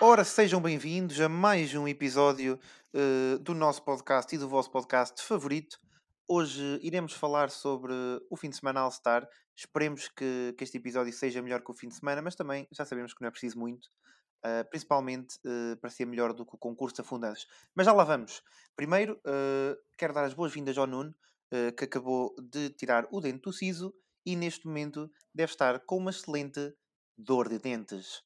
Ora, sejam bem-vindos a mais um episódio uh, do nosso podcast e do vosso podcast favorito. Hoje iremos falar sobre o fim de semana All-Star. Esperemos que, que, este episódio seja melhor que o fim de semana, mas também já sabemos que não é preciso muito, uh, principalmente uh, para ser melhor do que o concurso de afundantes. Mas já lá vamos. Primeiro, quero dar as boas-vindas ao Nuno, que acabou de tirar o dente do siso e neste momento deve estar com uma excelente dor de dentes.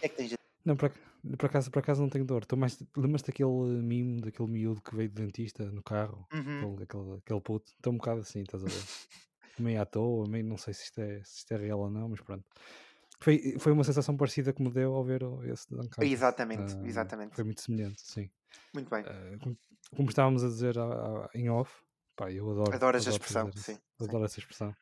É que tens não, por, por, acaso, por acaso não tenho dor. mais. Lembras-te daquele mimo, daquele miúdo que veio do dentista no carro? Uhum. Aquele, aquele, aquele puto. Estou um bocado assim, estás a ver? meio à toa, meio não sei se isto, é, se isto é real ou não, mas pronto. Foi, foi uma sensação parecida que me deu ao ver esse Duncan. Exatamente, uh, exatamente. Foi muito semelhante, sim. Muito bem. Uh, como, como, estávamos a dizer uh, em off, pá, eu adoro. Adoro essa expressão, sim. Adoro essa expressão.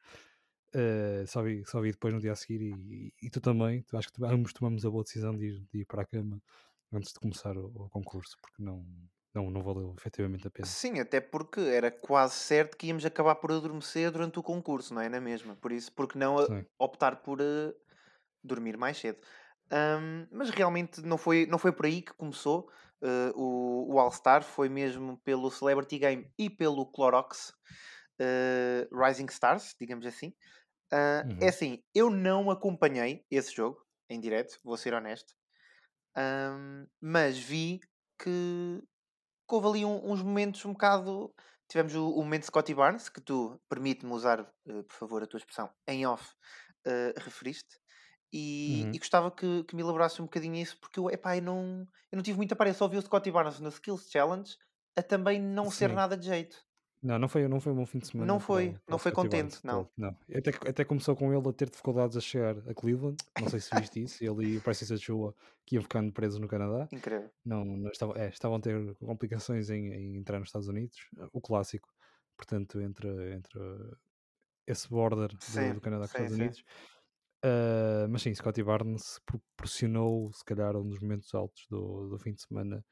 Uh, só, vi, só vi depois no dia a seguir e, e, e tu também, tu, acho que tu, ambos tomamos a boa decisão de ir, de ir para a cama antes de começar o, o, concurso, porque não, não, não valeu efetivamente a pena. Sim, até porque era quase certo que íamos acabar por adormecer durante o concurso, não é? Na mesma, por isso, porque não Sim. optar por uh, dormir mais cedo. Um, mas realmente não foi, não foi por aí que começou uh, o, o All-Star, foi mesmo pelo Celebrity Game e pelo Clorox Rising Stars, digamos assim. Uh, uhum. É assim, eu não acompanhei esse jogo em direto, vou ser honesto, um, mas vi que, que houve ali um, uns momentos um bocado. Tivemos o, o, momento de Scotty Barnes, que tu permite-me usar, uh, por favor, a tua expressão em off, uh, referiste. E, uhum. e, gostava que, que me elaborasse um bocadinho isso, porque eu, epá, eu, não, eu não tive muita parede, só vi o Scotty Barnes no Skills Challenge a também não Sim. ser nada de jeito. Não, não foi, não foi um bom fim de semana. Não foi, para, não foi contente, não. não. Até, até começou com ele a ter dificuldades a chegar a Cleveland. Não sei se viste isso. Ele e o Price Achua que iam ficando presos no Canadá. Incrível. Não, não estavam, é, estavam a ter complicações em, em, entrar nos Estados Unidos. O clássico, portanto, entre, entre esse border sim, do, do, Canadá com os Estados sim. Unidos. Uh, mas sim, Scotty Barnes proporcionou, se calhar, um dos momentos altos do, do fim de semana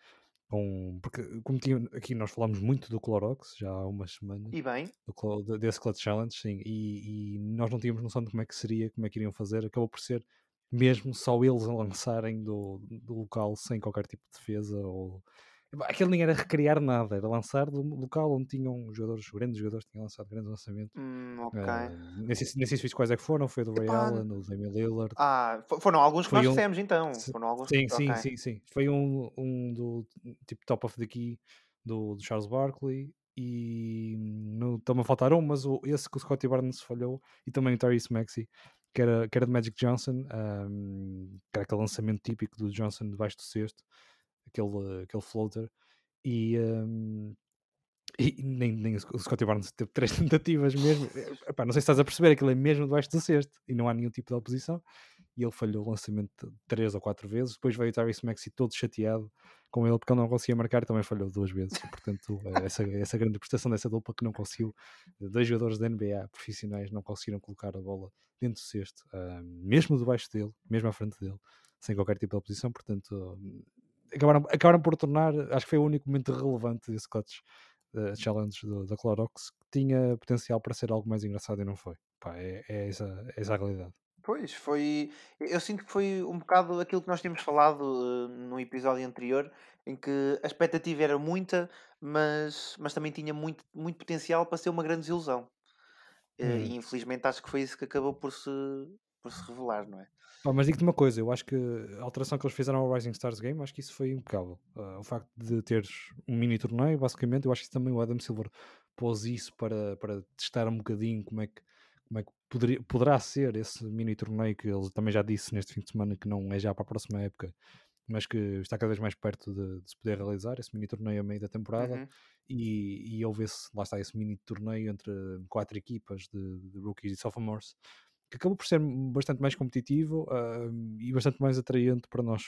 porque, como tinha, aqui nós falámos muito do Clorox já há umas semanas. E bem. Do, desse Clutch Challenge, sim. E, e, nós não tínhamos noção de como é que seria, como é que iriam fazer. Acabou por ser mesmo só eles a lançarem do, do local sem qualquer tipo de defesa ou Aquele nem era recriar nada, era lançar do local onde tinham jogadores, grandes jogadores tinham lançado grandes lançamentos. Hum, ok. Uh, nem, sei, nem sei se quais é que foram, foi do Ray. Allen, do Damian Lillard. Ah, foram alguns que foi nós um... dissemos então. Foram alguns sim, sim, okay. sim, sim. Foi um, um do tipo top of the key do, do Charles Barkley e estão-me a faltar um, mas o, esse que o Scottie Barnes falhou e também o Tyrese Maxey que era, que era de Magic Johnson, um, que era aquele lançamento típico do Johnson debaixo do cesto aquele, aquele floater, e, um, e nem, nem o Scottie Barnes teve três tentativas mesmo. Epá, não sei se estás a perceber, aquilo é mesmo debaixo do cesto e não há nenhum tipo de oposição. E ele falhou o lançamento três ou quatro vezes. Depois veio o Tyrese Maxey todo chateado com ele porque ele não conseguia marcar e também falhou duas vezes. Portanto, eh, essa, essa grande prestação dessa dupla que não conseguiu, dois jogadores da NBA profissionais não conseguiram colocar a bola dentro do cesto, uh, mesmo debaixo dele, mesmo à frente dele, sem qualquer tipo de oposição. Portanto, acabaram, acabaram por tornar, acho que foi o único momento relevante desse clutch uh, challenge do, da Clorox que tinha potencial para ser algo mais engraçado e não foi. Pá, é, é, essa, é essa a realidade. Pois, foi. Eu sinto que foi um bocado aquilo que nós tínhamos falado uh, no episódio anterior, em que a expectativa era muita, mas, mas também tinha muito, muito potencial para ser uma grande desilusão. Uh, hum. E infelizmente acho que foi isso que acabou por se, por se revelar, não é? Mas digo-te uma coisa, eu acho que a alteração que eles fizeram ao Rising Stars Game, acho que isso foi impecável. Uh, o facto de teres um mini torneio, basicamente, eu acho que também o Adam Silver pôs isso para, para testar um bocadinho como é que, como é que poderia, poderá ser esse mini torneio que ele também já disse neste fim de semana que não é já para a próxima época, mas que está cada vez mais perto de, de se poder realizar esse mini torneio a meio da temporada. Uhum. E, e houve esse, lá está, esse mini torneio entre quatro equipas de, de rookies e sophomores que acabou por ser bastante mais competitivo uh, e bastante mais atraente para nós,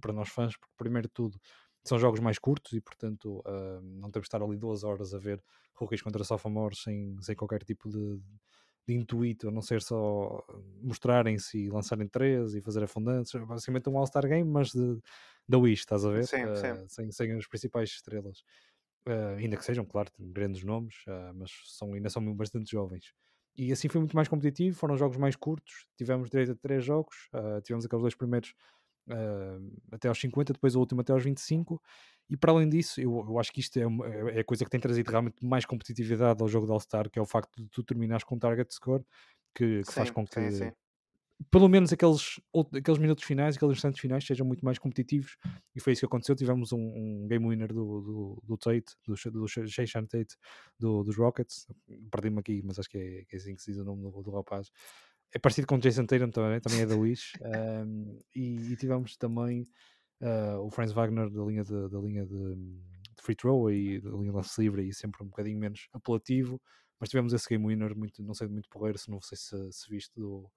para nós fãs, porque primeiro de tudo são jogos mais curtos e portanto uh, não temos de estar ali duas horas a ver rookies contra sophomores sem, sem qualquer tipo de, de intuito, a não ser só mostrarem-se e lançarem três e fazer afundantes, basicamente um All-Star Game, mas de, da Wish, estás a ver? Sim, uh, sim. Sem, sem as principais estrelas. Uh, ainda que sejam, claro, grandes nomes, uh, mas são, ainda são bastante jovens. E assim foi muito mais competitivo, foram jogos mais curtos, tivemos direito a três jogos, uh, tivemos aqueles dois primeiros uh, até aos 50, depois o último até aos 25. E para além disso, eu, eu acho que isto é, uma, é, é a coisa que tem trazido realmente mais competitividade ao jogo de All-Star, que é o facto de tu terminares com um target score que, que sim, faz com que sim, sim pelo menos aqueles, aqueles minutos finais, aqueles instantes finais sejam muito mais competitivos e foi isso que aconteceu. Tivemos um, um game winner do, do, do Tate, do, do Shayshan Tate do, dos Rockets. Perdi-me aqui, mas acho que é, que é, assim que se diz o nome do, do rapaz. É parecido com Jason Tatum também, também é da Wish. um, e, e, tivemos também uh, o Franz Wagner da linha de, da linha de, de free throw e da linha de lance livre e sempre um bocadinho menos apelativo. Mas tivemos esse game winner, muito, não sei, muito porreiro, se não sei se, se viste do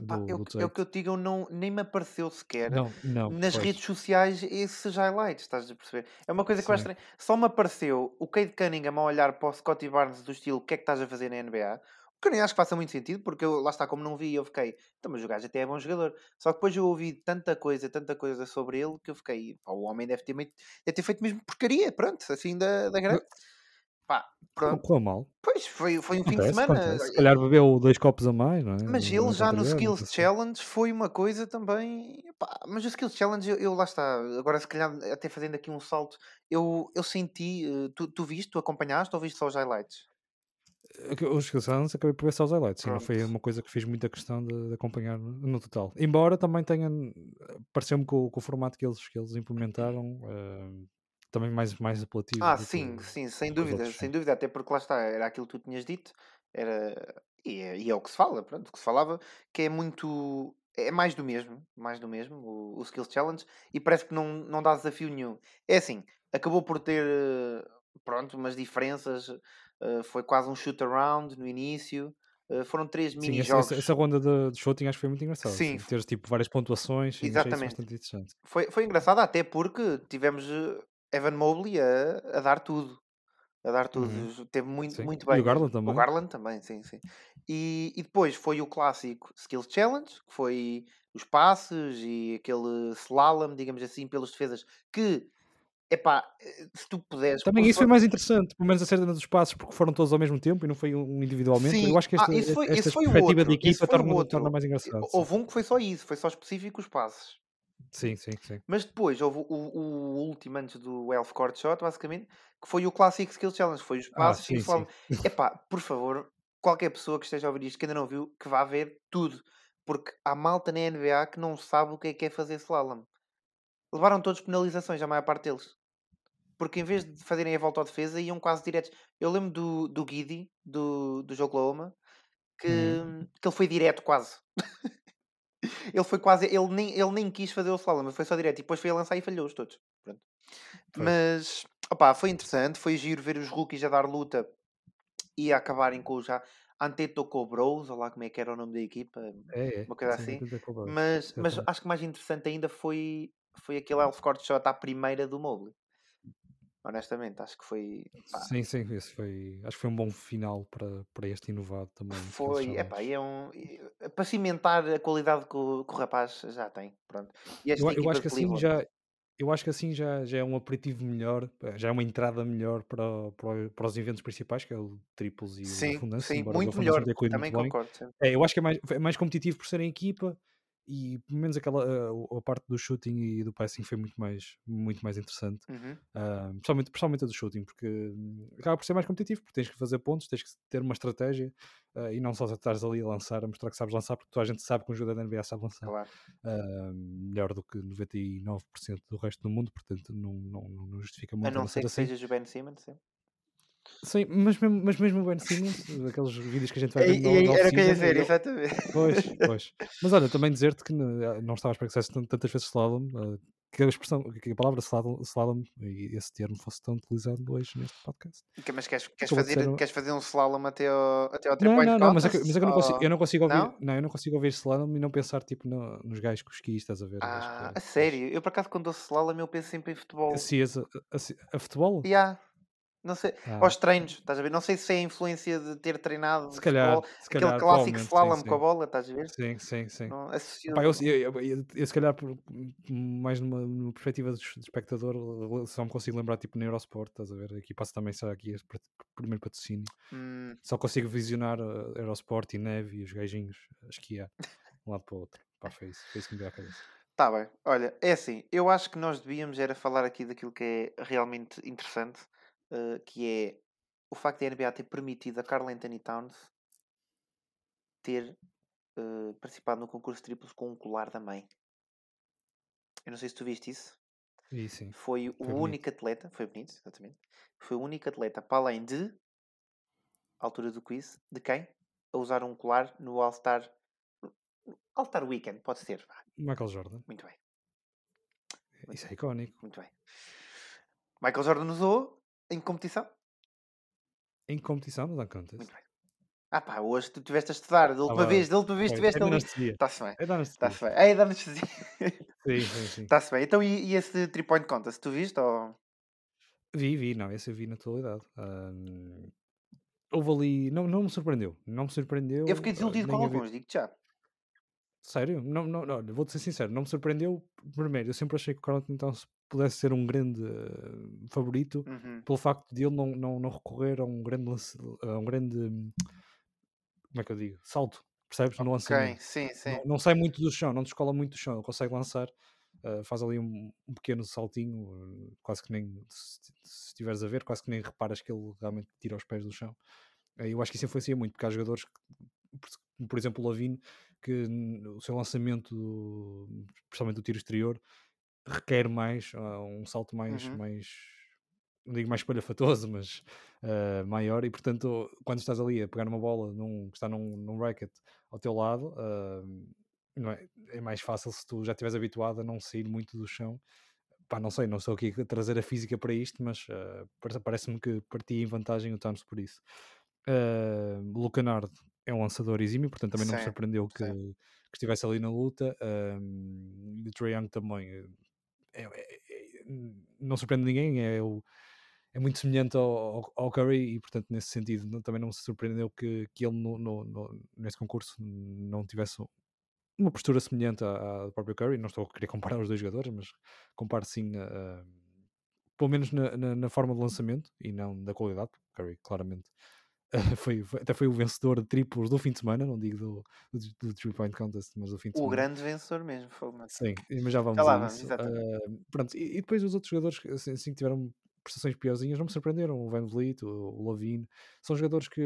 do, eu, do é o que eu te digo, não, nem me apareceu sequer não, não, nas pois. redes sociais esses highlights, estás a perceber? É uma coisa que eu acho estranho. Só me apareceu o Cade Cunningham a olhar para o Scottie Barnes do estilo o que é que estás a fazer na NBA. O que eu nem acho que faça muito sentido, porque eu, lá está, como não vi, eu fiquei, então, mas o gajo até é bom jogador. Só que depois eu ouvi tanta coisa, tanta coisa sobre ele, que eu fiquei, pá, o homem deve ter, deve ter feito mesmo porcaria, pronto, assim da, da grande. Pá, pronto. Correu mal. Pois, foi, foi um fim de semana. Acontece. Se calhar bebeu dois copos a mais, não é? Mas ele já no Skills Challenge foi uma coisa também. Pá, mas o Skills Challenge, eu, eu, lá está. Agora, se calhar, até fazendo aqui um salto, eu, eu senti. Eh, tu, tu viste, tu acompanhaste ou viste só os highlights? Os Skills Challenge acabei por ver só os highlights. Sim, não foi uma coisa que fiz muita questão de, de acompanhar no total. Embora também tenha. Pareceu-me que o, o, formato que eles, que eles implementaram. Uh, também mais, mais apelativo. Ah, sim, que, sim, sem dúvida, outros, sem dúvida, até porque lá está, era aquilo que tu tinhas dito, era, e é, e é o que se fala, pronto, o que se falava, que é muito, é mais do mesmo, mais do mesmo, o, o Skills Challenge, e parece que não, não dá desafio nenhum. É assim, acabou por ter, pronto, umas diferenças, uh, foi quase um shoot around no início, Uh, foram três mini jogos. Essa, essa, ronda de, de shooting acho que foi muito engraçada. Sim. Assim, ter tipo várias pontuações. Exatamente. Foi, foi engraçado até porque tivemos Evan Mobley a, a dar tudo. A dar tudo. Uhum. Teve muito, sim. muito bem. E o Garland também. O Garland também, sim, sim. E, e depois foi o clássico Skills Challenge, que foi os passes e aquele slalom, digamos assim, pelas defesas, que Epá, se tu puderes. Também isso foi mais interessante, pelo menos a cena dos passos, porque foram todos ao mesmo tempo e não foi um individualmente. Sim. Eu acho que esta, ah, foi, esta perspectiva de equipa torna, torna, mais engraçado. Houve um que foi só isso, foi só específico os passos. Sim, sim, sim. Mas depois houve o, o último antes do Elf Court Shot, basicamente, que foi o Classic Skill Challenge. Foi os ah, passos ah, sim, e slalom. Epá, por favor, qualquer pessoa que esteja a ouvir isto que ainda não viu, que vá ver tudo. Porque há malta na NBA que não sabe o que é que é fazer slalom. Levaram todos penalizações, a maior parte deles. Porque em vez de fazerem a volta à defesa, iam quase diretos. Eu lembro do, do Guidi, do, do Oklahoma, que, hum. que ele foi direto quase. ele foi quase. Ele nem, ele nem quis fazer o slalom, mas foi só direto. E depois foi a lançar e falhou-os todos. Pronto. Mas, opá, foi interessante. Foi giro ver os rookies a dar luta e a acabarem com já. Antetokounmpo Bros, ou lá como é que era o nome da equipa, é, é. uma coisa assim. Mas, mas acho que mais interessante ainda foi, foi aquele Elf Court Shot à primeira do Mobley honestamente, acho que foi. Pá. Sim, sim, esse foi. Acho que foi um bom final para, para este inovado também. Foi, é pá, é um. Para cimentar a qualidade que o, que o rapaz já tem. Pronto. eu, eu acho que assim já. Eu acho que assim já, já é um aperitivo melhor, já é uma entrada melhor para, para, para os eventos principais, que é o triples e sim, o Fundança. Sim, muito melhor, também concordo. É, eu acho que é mais, é mais competitivo por serem equipa, e pelo menos aquela a, a, parte do shooting e do passing foi muito mais, muito mais interessante, uhum. uh, principalmente, principalmente a do shooting, porque hum, acaba por ser mais competitivo, porque tens que fazer pontos, tens que ter uma estratégia uh, e não só estás ali a lançar, a mostrar que sabes lançar, porque toda a gente sabe que um jogador da NBA sabe lançar claro. uh, melhor do que 99% do resto do mundo, portanto não, não, não justifica muito. A não ser que assim. sejas o Ben Simmons, sim. Sim, mas mesmo, mas mesmo o Ben Simmons, aqueles vídeos que a gente vai ver no, no Era o que eu ia dizer, exatamente. Pois, pois. Mas olha, também dizer-te que não estava a esperar que dissesse tantas vezes slalom, eh, que a expressão, que a palavra slalom, slalom e esse termo fosse tão utilizado hoje neste podcast. Mas queres, queres, fazer, um... queres fazer um slalom até ao, até ao 3 Não, não, não, mas, é que, mas é eu, não consigo, eu não consigo ouvir, não? não? eu não consigo ouvir slalom e não pensar tipo no, nos gajos com esqui, estás a ver? Ah, a sério? Eu por acaso quando ouço slalom eu penso sempre em futebol. Assim, a, a, a, a futebol? Yeah. Não sei, ah. aos treinos, estás a ver? Não sei se é a influência de ter treinado se calhar, futebol, se calhar, aquele clássico slalom com a bola, estás a ver? Sim, sim, sim. Não, Pá, eu, eu, eu, eu, se calhar, por, mais numa, numa perspectiva de, espectador, só me consigo lembrar tipo Neurosport, estás a ver? Aqui passa também só aqui este primeiro patrocínio. Hum. Só consigo visionar uh, Eurosport e Neve e os gajinhos a esquiar de um lado para o outro. Pá, foi isso, foi isso que me deu a cabeça. Tá bem. Olha, é assim, eu acho que nós devíamos era falar aqui daquilo que é realmente interessante, uh, que é o facto de a NBA ter permitido a Carl Anthony Towns ter uh, participado no concurso triplos com um colar da mãe. Eu não sei se tu viste isso. Sim. Foi o foi único bonito. atleta, foi bonito, exatamente. Foi o único atleta, para além de, altura do quiz, de quem? A usar um colar no All-Star. All-Star Weekend, pode ser. Michael Jordan. Muito bem. Muito Isso é icónico. Muito bem. Michael Jordan usou em competição? Em competição no Dunk Contest. Muito bem. Ah pá, hoje tu estiveste a estudar, da última ah, vez, da última vez estiveste é ali. Está-se bem. É Está-se bem. É da anestesia. Sim, sim, sim. Está-se bem. Então e, e esse 3 point contest, tu viste ou... Vi, vi, não, esse eu vi na totalidade. Um, houve ali, não, não me surpreendeu, não me surpreendeu. Eu fiquei desiludido com alguns, digo já. Sério? Não, não, não, vou-te ser sincero, não me surpreendeu. Primeiro, eu sempre achei que o Carlton então pudesse ser um grande uh, favorito uhum. pelo facto de ele não, não, não recorrer a um grande, a um grande como é que eu digo? Salto, percebes? No lançamento. Sim, sim. Não, não, sai muito do chão, não descola muito do chão, ele consegue lançar, uh, faz ali um, um, pequeno saltinho, uh, quase que nem, se, se estiveres a ver, quase que nem reparas que ele realmente tira os pés do chão. Eu acho que isso influencia muito, porque há jogadores, que, por, por exemplo, o Lavine, que o seu lançamento, principalmente do tiro exterior, requer mais, um salto mais, uhum. mais não digo mais espalhafatoso, mas uh, maior, e portanto, quando estás ali a pegar uma bola num, que está num, num racket ao teu lado, uh, não é, é mais fácil se tu já estiveres habituado a não sair muito do chão. Pá, não sei, não estou aqui a trazer a física para isto, mas uh, parece-me que partia em vantagem o Towns por isso. Uh, Lucanard é um lançador exímio, portanto também sim, não me surpreendeu que, que, estivesse ali na luta. Uh, e o Trae Young também é, é, é, não surpreende ninguém, é é muito semelhante ao, ao, Curry e, portanto, nesse sentido, não, também não se surpreendeu que, que ele no, no, no, nesse concurso não tivesse uma postura semelhante à, à própria Curry. Não estou a querer comparar os dois jogadores, mas comparo sim, a, pelo menos na, na, na, forma de lançamento e não da qualidade, porque Curry claramente foi, foi, até foi o vencedor de triplos do fim de semana, não digo do, do, do three point contest, mas do fim de o semana. O grande vencedor mesmo, foi uma... Sim, mas já vamos já lá, isso. Uh, pronto, e, e, depois os outros jogadores assim, assim, que tiveram prestações piorzinhas não me surpreenderam. O Van Vliet, o Lavine, são jogadores que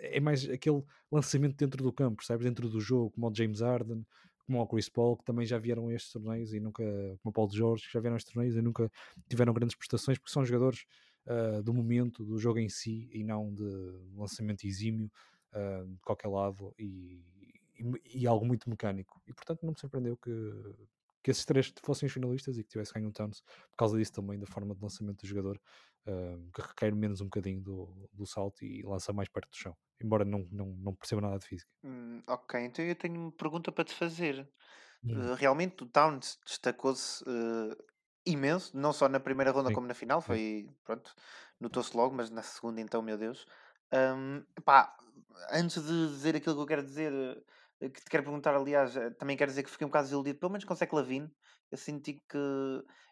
é mais aquele lançamento dentro do campo, percebes? Dentro do jogo, como o James Harden, como o Chris Paul, que também já vieram a estes torneios e nunca, como o Paulo Jorge, que já vieram a estes torneios e nunca tiveram grandes prestações, porque são jogadores uh, do momento, do jogo em si e não de lançamento exímio uh, de qualquer lado e, e, e, algo muito mecânico. E portanto não me surpreendeu que, que esses três fossem os finalistas e que tivesse ganho um Towns por causa disso também, da forma de lançamento do jogador, uh, que requer menos um bocadinho do, do salto e lança mais perto do chão, embora não, não, não perceba nada de física. Hum, ok, então eu tenho uma pergunta para te fazer. Hum. Uh, realmente o Towns destacou-se uh, imenso, não só na primeira ronda Sim. como na final, foi, pronto, notou-se logo, mas na segunda então, meu Deus. Um, pá, antes de dizer aquilo que eu quero dizer eh, que te quero perguntar, aliás, eh, também quero dizer que fiquei um bocado desiludido, pelo menos com o Zach Lavine. Eu senti que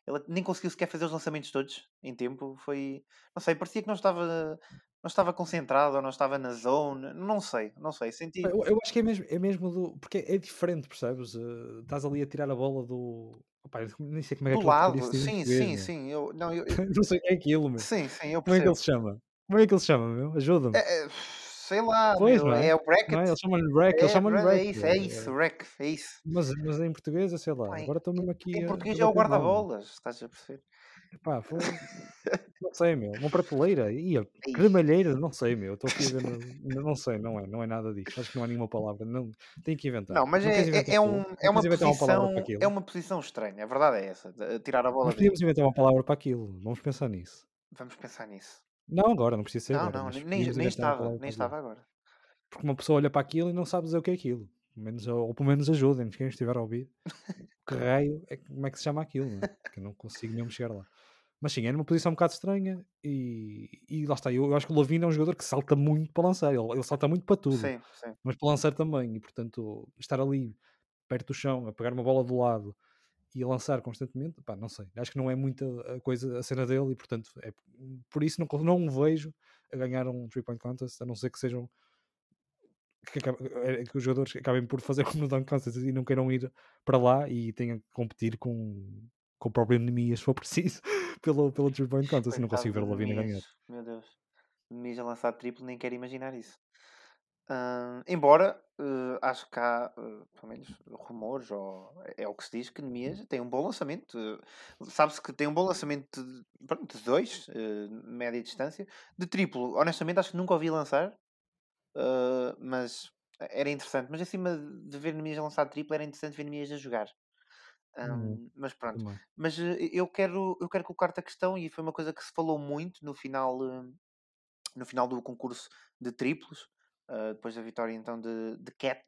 ele nem conseguiu sequer fazer os lançamentos todos em tempo. Foi, não sei, parecia que não estava, não estava concentrado ou não estava na zone. Não sei, não sei. Senti... Eu, eu acho que é mesmo, é mesmo do. Porque é diferente, percebes? Uh, estás ali a tirar a bola do. Opa, nem sei como é que é Do lado, sim, sim, sim. Eu, não, eu, eu... não sei o que é aquilo, meu. Sim, sim, eu percebo. Como é que ele se chama? Como é que ele se chama, meu? Ajuda-me. É, é sei lá, pois, meu, é? é? o bracket. Não é? Eles chamam-lhe bracket, é, eles chamam-lhe bracket. É isso, é isso, rec, é isso. Mas, mas em português, é sei lá, Ai, agora estou mesmo aqui. Em português é o guarda-bolas, estás a perceber? Foi... não sei, meu, uma prateleira, ia, cremalheira, não sei, meu, estou aqui a ver, não, sei, não é, não é nada disso, acho que não há nenhuma palavra, não, tem que inventar. Não, mas não é, é, é, um, é uma posição, uma é uma posição estranha, a verdade é essa, tirar a bola. Mas podíamos inventar uma palavra para aquilo, vamos pensar nisso. Vamos pensar nisso. Não agora, não precisa ser não, agora. Não, nem, nem estava, nem estava agora. Porque uma pessoa olha para aquilo e não sabe dizer o que é aquilo. Menos, ou pelo menos ajudem-nos, quem estiver a ouvir. que raio é como é que se chama aquilo, não é? Que eu não consigo mesmo chegar lá. Mas sim, é numa posição um bocado estranha e, e lá está. Eu, eu acho que o Lavino é um jogador que salta muito para lançar, ele, ele salta muito para tudo, sim, sim. mas para lançar também. E portanto, estar ali perto do chão, a pegar uma bola do lado e a lançar constantemente, pá, não sei. Acho que não é muita a coisa, a cena dele e portanto, é, por isso não, não o vejo a ganhar um 3-point contest, a não ser que sejam que, é, que os jogadores acabem por fazer como no Dunk Contest e não queiram ir para lá e tenham que competir com, com o próprio Nemias, se for preciso, pelo, pelo Three Point Contest. Não consigo ver o Lavina ganhar. Meu Deus, Nemias a lançar triplo, nem quero imaginar isso. Uh, embora uh, acho que há, uh, pelo menos, rumores, ou é, é o que se diz, que Nemias tem um bom lançamento. Sabe-se que tem um bom lançamento de, pronto, de dois, média distância. De triplo, honestamente, acho que nunca ouvi lançar, mas era interessante. Mas acima de ver Nemias a lançar triplo, era interessante ver Nemias a jogar. Um, mas pronto, também. mas eu quero, eu quero colocar-te a questão, e foi uma coisa que se falou muito no final, no final do concurso de triplos, uh, depois da vitória então de, de Cat.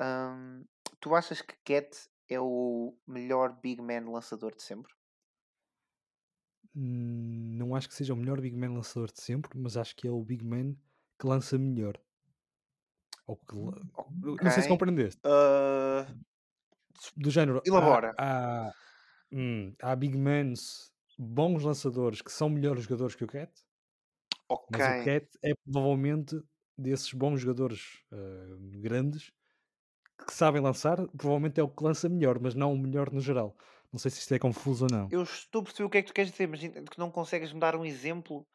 Um, tu achas que Cat é o melhor big man lançador de sempre? Hum, não acho que seja o melhor big man lançador de sempre, mas acho que é o big man que lança melhor. Ou que, okay. Não sei se compreendeste. Uh... Do género. Elabora. Há, há, hum, há big mans bons lançadores que são melhores jogadores que o Cat. Okay. Mas o Cat é provavelmente desses bons jogadores uh, grandes que sabem lançar, provavelmente é o que lança melhor, mas não o melhor no geral. Não sei se isto é confuso ou não. Eu estou a perceber o que é que tu queres dizer, mas que não consegues me dar um exemplo.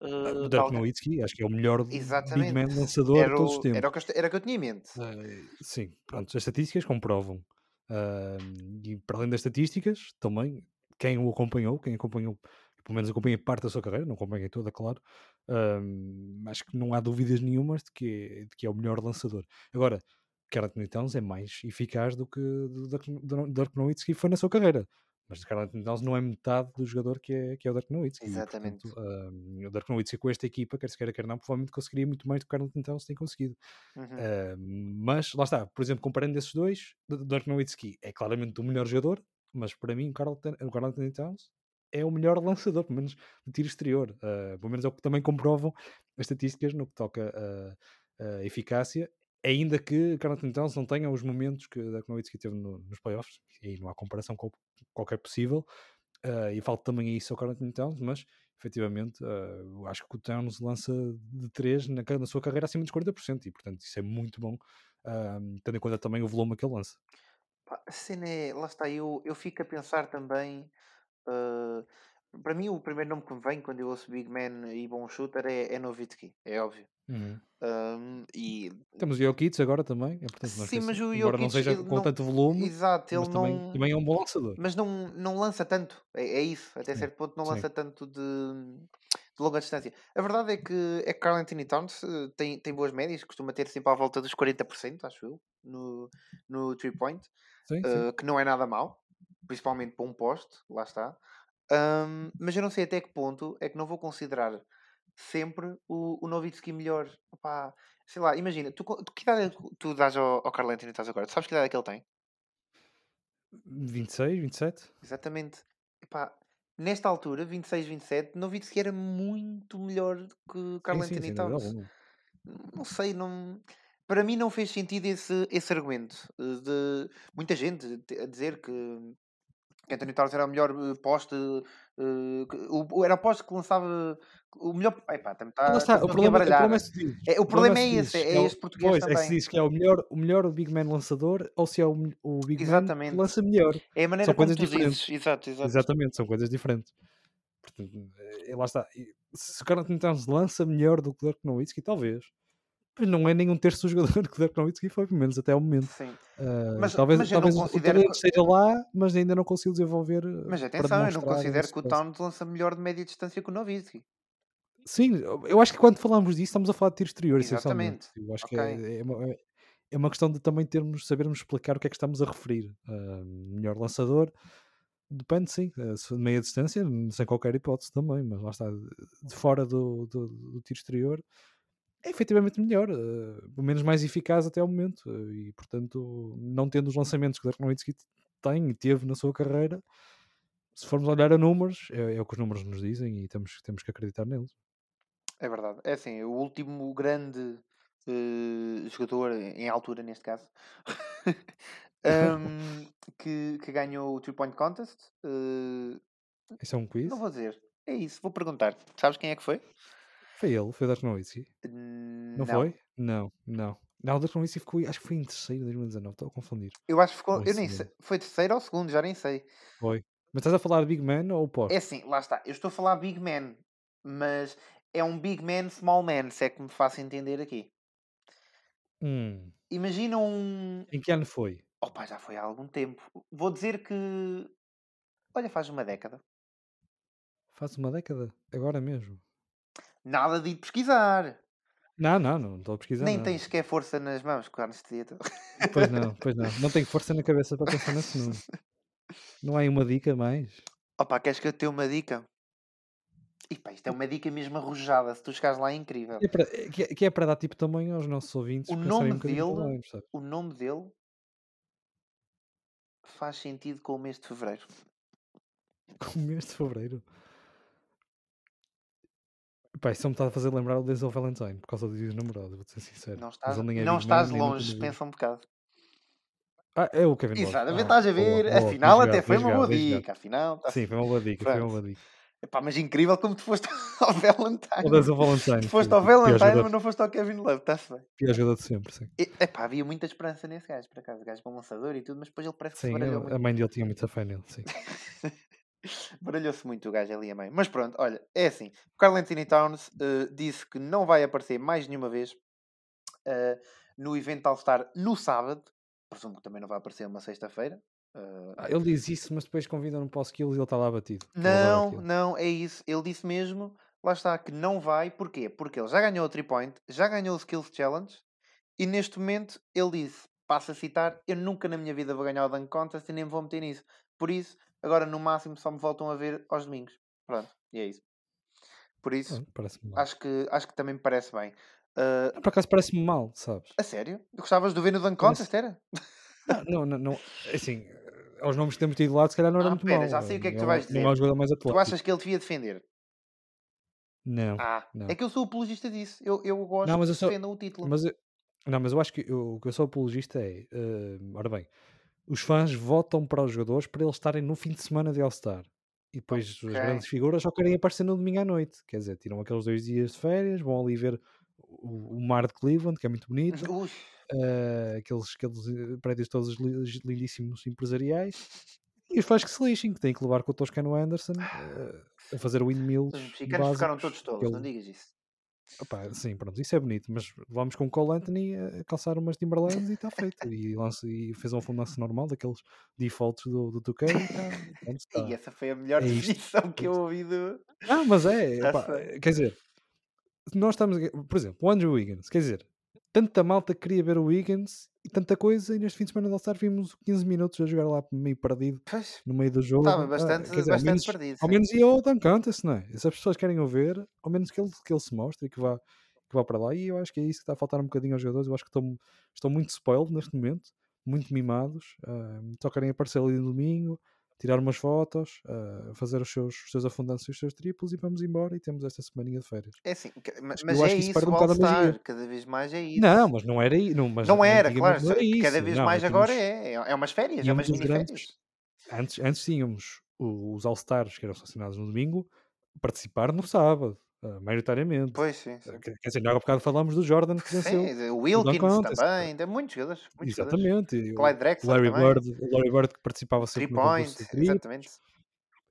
Uh, o Dirk Nowitzki, acho que é o melhor Exatamente. big man lançador era de todos os tempos. Era o que eu, era o que eu tinha em mente. Uh, sim, pronto, as estatísticas comprovam. Uh, e para além das estatísticas, também quem o acompanhou, quem acompanhou, pelo menos acompanhei parte da sua carreira, não acompanhei toda, claro, um, acho que não há dúvidas nenhumas de que, de que é o melhor lançador. Agora, Carl Anthony Towns é mais eficaz do que Dirk Nowitzki foi na sua carreira. Mas Carl Anthony Towns não é metade do jogador que é, que é o Dirk Nowitzki. Exatamente. E, portanto, um, o Dirk Nowitzki com esta equipa, quer se queira, quer não, provavelmente conseguiria muito mais do que Carl Anthony Towns tem conseguido. Uhum. Uh, mas, lá está, por exemplo, comparando esses dois, Dirk Nowitzki é claramente o melhor jogador, mas para mim o Carl, o Carl Anthony Towns é o melhor lançador, pelo menos de tiro exterior. Uh, pelo menos é o que também comprovam as estatísticas no que toca a, a eficácia, ainda que Carlton Towns não tenha os momentos que a Nowitzki teve no, nos playoffs, e não há comparação com qualquer possível, uh, e falta também isso ao Carlton Towns, mas efetivamente uh, acho que o Towns lança de 3 na, na, sua carreira acima dos 40%, e portanto isso é muito bom, uh, tendo em conta também o volume que ele lança. A cena é, lá está, eu, eu fico a pensar também Uh, para mim, o primeiro nome que me vem quando eu ouço Big Man e bom shooter é, é Nowitzki, é óbvio. Uhum. Um, e... Temos o Jokic agora também, é portanto, Sim, mas o Jokic, não seja com não... tanto volume, Exato, ele também, não... também é um bom lançador. Mas não, não lança tanto, é, é isso, até Sim. certo ponto não lança Sim. tanto de, de, longa distância. A verdade é que é que Carl Anthony Towns eh, tem, tem boas médias, costuma ter sempre à volta dos 40%, acho eu, no, no 3 point, uh, que não é nada mau, principalmente para um poste, lá está. Um, mas eu não sei até que ponto é que não vou considerar sempre o, o Novitsky melhor. Opa, sei lá, imagina, tu, tu, que idade é tu dás ao, ao Carl Anthony estás agora? Tu sabes que idade é que ele tem? 26, 27? Exatamente. Epá, nesta altura, 26, 27, Novitsky era muito melhor que Carl sim, Anthony sim, Towns. Não sei, não para mim não fez sentido esse, esse argumento eh, de muita gente a dizer que Anthony Towns era o melhor eh, poste, uh, o, era o poste que lançava o melhor. Epá, também está, está, o, problema, o problema é, diz, é, o problema é, é esse, é, é este português pois, também. É se diz que é o melhor, o melhor Big Man lançador ou se é o, o Big Exatamente. Man que lança melhor. É a maneira são coisas diferentes. Dizes. Exato, exato. Exatamente, são coisas diferentes. Portanto, é, lá está. Se o Carlton Towns lança melhor do que o Dirk Nowitzki, talvez não é nem um terço do jogador que o Dirk Nowitzki foi, pelo menos até ao momento. Sim. Uh, mas, talvez mas talvez o talento esteja lá, mas ainda não consigo desenvolver. Mas atenção, eu não considero que o Towns lança melhor de média distância que o Nowitzki. Sim, eu acho que quando falamos disso estamos a falar de tiro exterior, Exatamente. Eu acho okay. que é, é, uma, é, uma, questão de também termos, sabermos explicar o que é que estamos a referir. Uh, melhor lançador, depende sim, uh, de meia distância, sem qualquer hipótese também, mas lá está, de fora do, do, do tiro exterior é efetivamente melhor, uh, pelo menos mais eficaz até ao momento. Uh, e portanto, não tendo os lançamentos que o Dirk Nowitzki tem e teve na sua carreira, se formos olhar a números, é, é, o que os números nos dizem e temos, temos que acreditar neles. É verdade. É assim, o último grande uh, jogador, em altura neste caso, um, que, que ganhou o Three Point Contest. Uh, Isso é um quiz? Não vou dizer. É isso, vou perguntar. Sabes quem é que foi? Foi ele, foi o Dirk Nowitzki. Não Não. foi? Não, não. Não, o Dirk Nowitzki ficou, acho que foi em terceiro em 2019, estou a confundir. Eu acho que ficou. Ou em Eu nem sei. Foi terceiro ou segundo, já nem sei. Foi. Mas estás a falar de Big Man ou É poste? assim, lá está. Eu estou a falar Big Man, mas é um Big Man, Small Man, se é que me faço entender aqui. Hum. Imagina um. Em que ano foi? Opa, já foi há algum tempo. Vou dizer que. Olha, faz uma década. Faz uma década, agora mesmo. Nada de ir pesquisar. Não, não, não estou a pesquisar. Nem não. tens sequer força nas mãos com a anestesia. Pois não, pois não. Não tenho força na cabeça para pensar nesse número. Não há uma dica mais? Opa, queres que eu te dê uma dica? E pá, isto é uma dica mesmo arrojada. Se tu chegares lá é incrível. Que é para, que é- que é para dar tipo tamanho aos nossos ouvintes O nome um dele-? O nome dele faz sentido com o mês de fevereiro. Com o mês de fevereiro. Pá, isso me está a fazer lembrar o Denzel Valentine, por causa do dia dos namorados, vou-te ser sincero. Não estás, é não Big estás nunca longe, pensa um bocado. Ah, é o Kevin Love. Exatamente, Ah, estás a boa, ver? boa, bem Afinal, até jogado, foi uma boa dica. Afinal, tá- Sim, foi uma boa dica, foi uma boa dica. Epá, mas incrível como tu foste ao Valentine. O Denzel Valentine. Tu foste sim, ao pior Valentine, jogador- mas não foste ao Kevin Love, está-se bem. Pior jogador de sempre, sim. E, epá, havia muita esperança nesse gajo, por acaso. O gajo bom lançador e tudo, mas depois ele parece que se Sim, baralhou a- muito. a mãe dele tinha muita fé nele, sim. Baralhou-se muito o gajo ali a meio. Mas pronto, olha, é assim. O Carl Anthony Towns eh, disse que não vai aparecer mais nenhuma vez eh, no evento All-Star no sábado. Presumo que também não vai aparecer uma sexta-feira. Eh, Ah, ele diz isso, mas depois convidam-no para o skills e ele está lá batido. não, não, é isso. Ele disse mesmo, lá está, que não vai. Porquê? Porque ele já ganhou o 3-point, já ganhou o Skills Challenge e neste momento ele disse, passo a citar, eu nunca na minha vida vou ganhar o Dunk Contest e nem me vou meter nisso. Por isso, agora no máximo só me voltam a ver aos domingos. Pronto, e é isso. Por isso, acho que, acho que também me parece bem. Ah, Por acaso parece-me mal, sabes? a sério? Gostavas de ver no Parece- Contest, era? Não, não, não, não. Assim, aos nomes que temos tido lá, se calhar não era Ah, muito pera, mal. já sei o que é que Não tu é- vais Não é dizer. Tu achas que ele devia defender? Não. Ah, não. é que eu sou apologista disso. Eu, eu gosto Não, mas que eu sou- defendam o título. Mas eu, não, mas eu acho que eu- o que eu sou apologista é. eh, ora bem, os fãs votam para os jogadores para eles estarem no fim de semana de All-Star. E depois Ok. as grandes figuras só querem aparecer no domingo à noite. Quer dizer, tiram aqueles dois dias de férias, vão ali ver o, o mar de Cleveland, que é muito bonito. Ui, eh, aqueles, aqueles eh, prédios todos li- lindíssimos empresariais. E os fãs que se lixem, que têm que levar com o Toscano Anderson eh, a fazer windmills. os mexicanos ficaram básicos, todos tolos, que não ele- digas isso. Opá, sim, pronto, isso é bonito, mas vamos com o Cole Anthony a calçar umas Timberlands e está feito. E, lança, e fez um lance normal, daqueles defaults do, do 2K e tá, E está. essa foi a melhor É definição que eu ouvi do. Não, mas é, Tá feito. quer dizer, nós estamos, por exemplo, o Andrew Wiggins, quer dizer, tanta malta que queria ver o Wiggins tanta coisa, e neste fim de semana de All-Star vimos 15 minutos a jogar lá meio perdido no meio do jogo. estava Ah, bastante, quer dizer, ao bastante menos, perdido. ao menos ia ao Dunk Contest, não é? Se as pessoas querem o ver, ao menos que ele, que ele se mostre e que vá, que vá para lá. E eu acho que é isso que está a faltar um bocadinho aos jogadores. Eu acho que estão, estão muito spoiled neste momento, muito mimados. ah, só querem aparecer ali no domingo, tirar umas fotos, ah, fazer os seus, os seus afundantes e os seus triplos e vamos embora. E temos esta semaninha de férias. É assim, mas eu é isso isso, o All-Star. Cada vez mais é isso. Não, mas não era aí. Não, mas Não era, claro. não era isso. Cada vez Não, mais agora é. É é umas férias, é umas mini-férias. Antes, antes tínhamos os All-Stars que eram selecionados no domingo participar no sábado, ah, maioritariamente. Pois sim. sim. Ah, Quer dizer, há bocado falámos do Jordan que venceu. Sim, o Wilkins também, tem muitos jogadores. Muitos jogadores. Exatamente. o Clyde Drexler Larry também. Bird, o Larry Bird que participava Three sempre no concurso point, exatamente.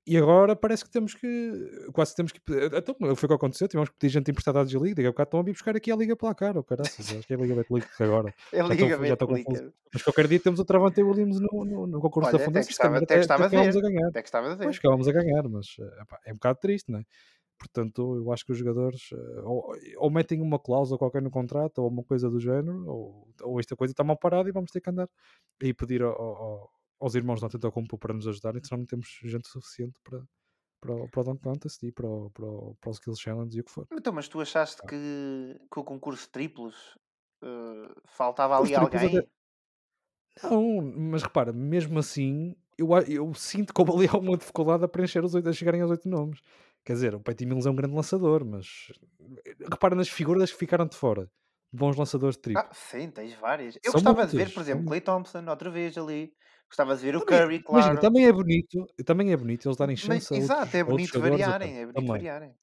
E agora parece que temos que. Quase temos que. Então, foi o que aconteceu. Tivemos que pedir gente emprestada à G-League. Daqui a bocado estão a vir buscar aqui a Liga pela cara. Oh, caraças, acho que é a Liga Betlic agora. É Já Liga Betlica. confuso. Mas qualquer dia temos o Travante Williams no, no, no concurso Olha, da até Fundação. Até, acabámos ver. a ganhar. Até. Pois, acabámos a ganhar, mas eh, é um bocado triste, não é? Portanto, eu acho que os jogadores eh, ou, ou metem uma cláusula qualquer no contrato ou uma coisa do género, ou, ou esta coisa está mal parada e vamos ter que andar e pedir ao- ao- aos irmãos da Antetokounmpo para nos ajudarem, senão não temos gente suficiente para, para, o- para o Dunk Contest e para para, para o Skills Challenge e o que for. Então, mas tu achaste que, que o concurso triplos eh, faltava ali alguém? até- Não, mas repara, mesmo assim, eu, eu sinto que houve ali alguma dificuldade a preencher os oito, a chegarem aos oito nomes. Quer dizer, o Patty Mills é um grande lançador, mas eh, repara nas figuras que ficaram de fora. Bons lançadores de triplo. Ah, sim, tens várias. Eu São gostava de ver, por exemplo, Clay Thompson, outra vez ali. Gostava de ver o Também- Curry, Imagina, claro. também é bonito, também é bonito eles darem Mas, chance a exato, outros, é outros bonito jogadores, variarem, é bonito também. variarem.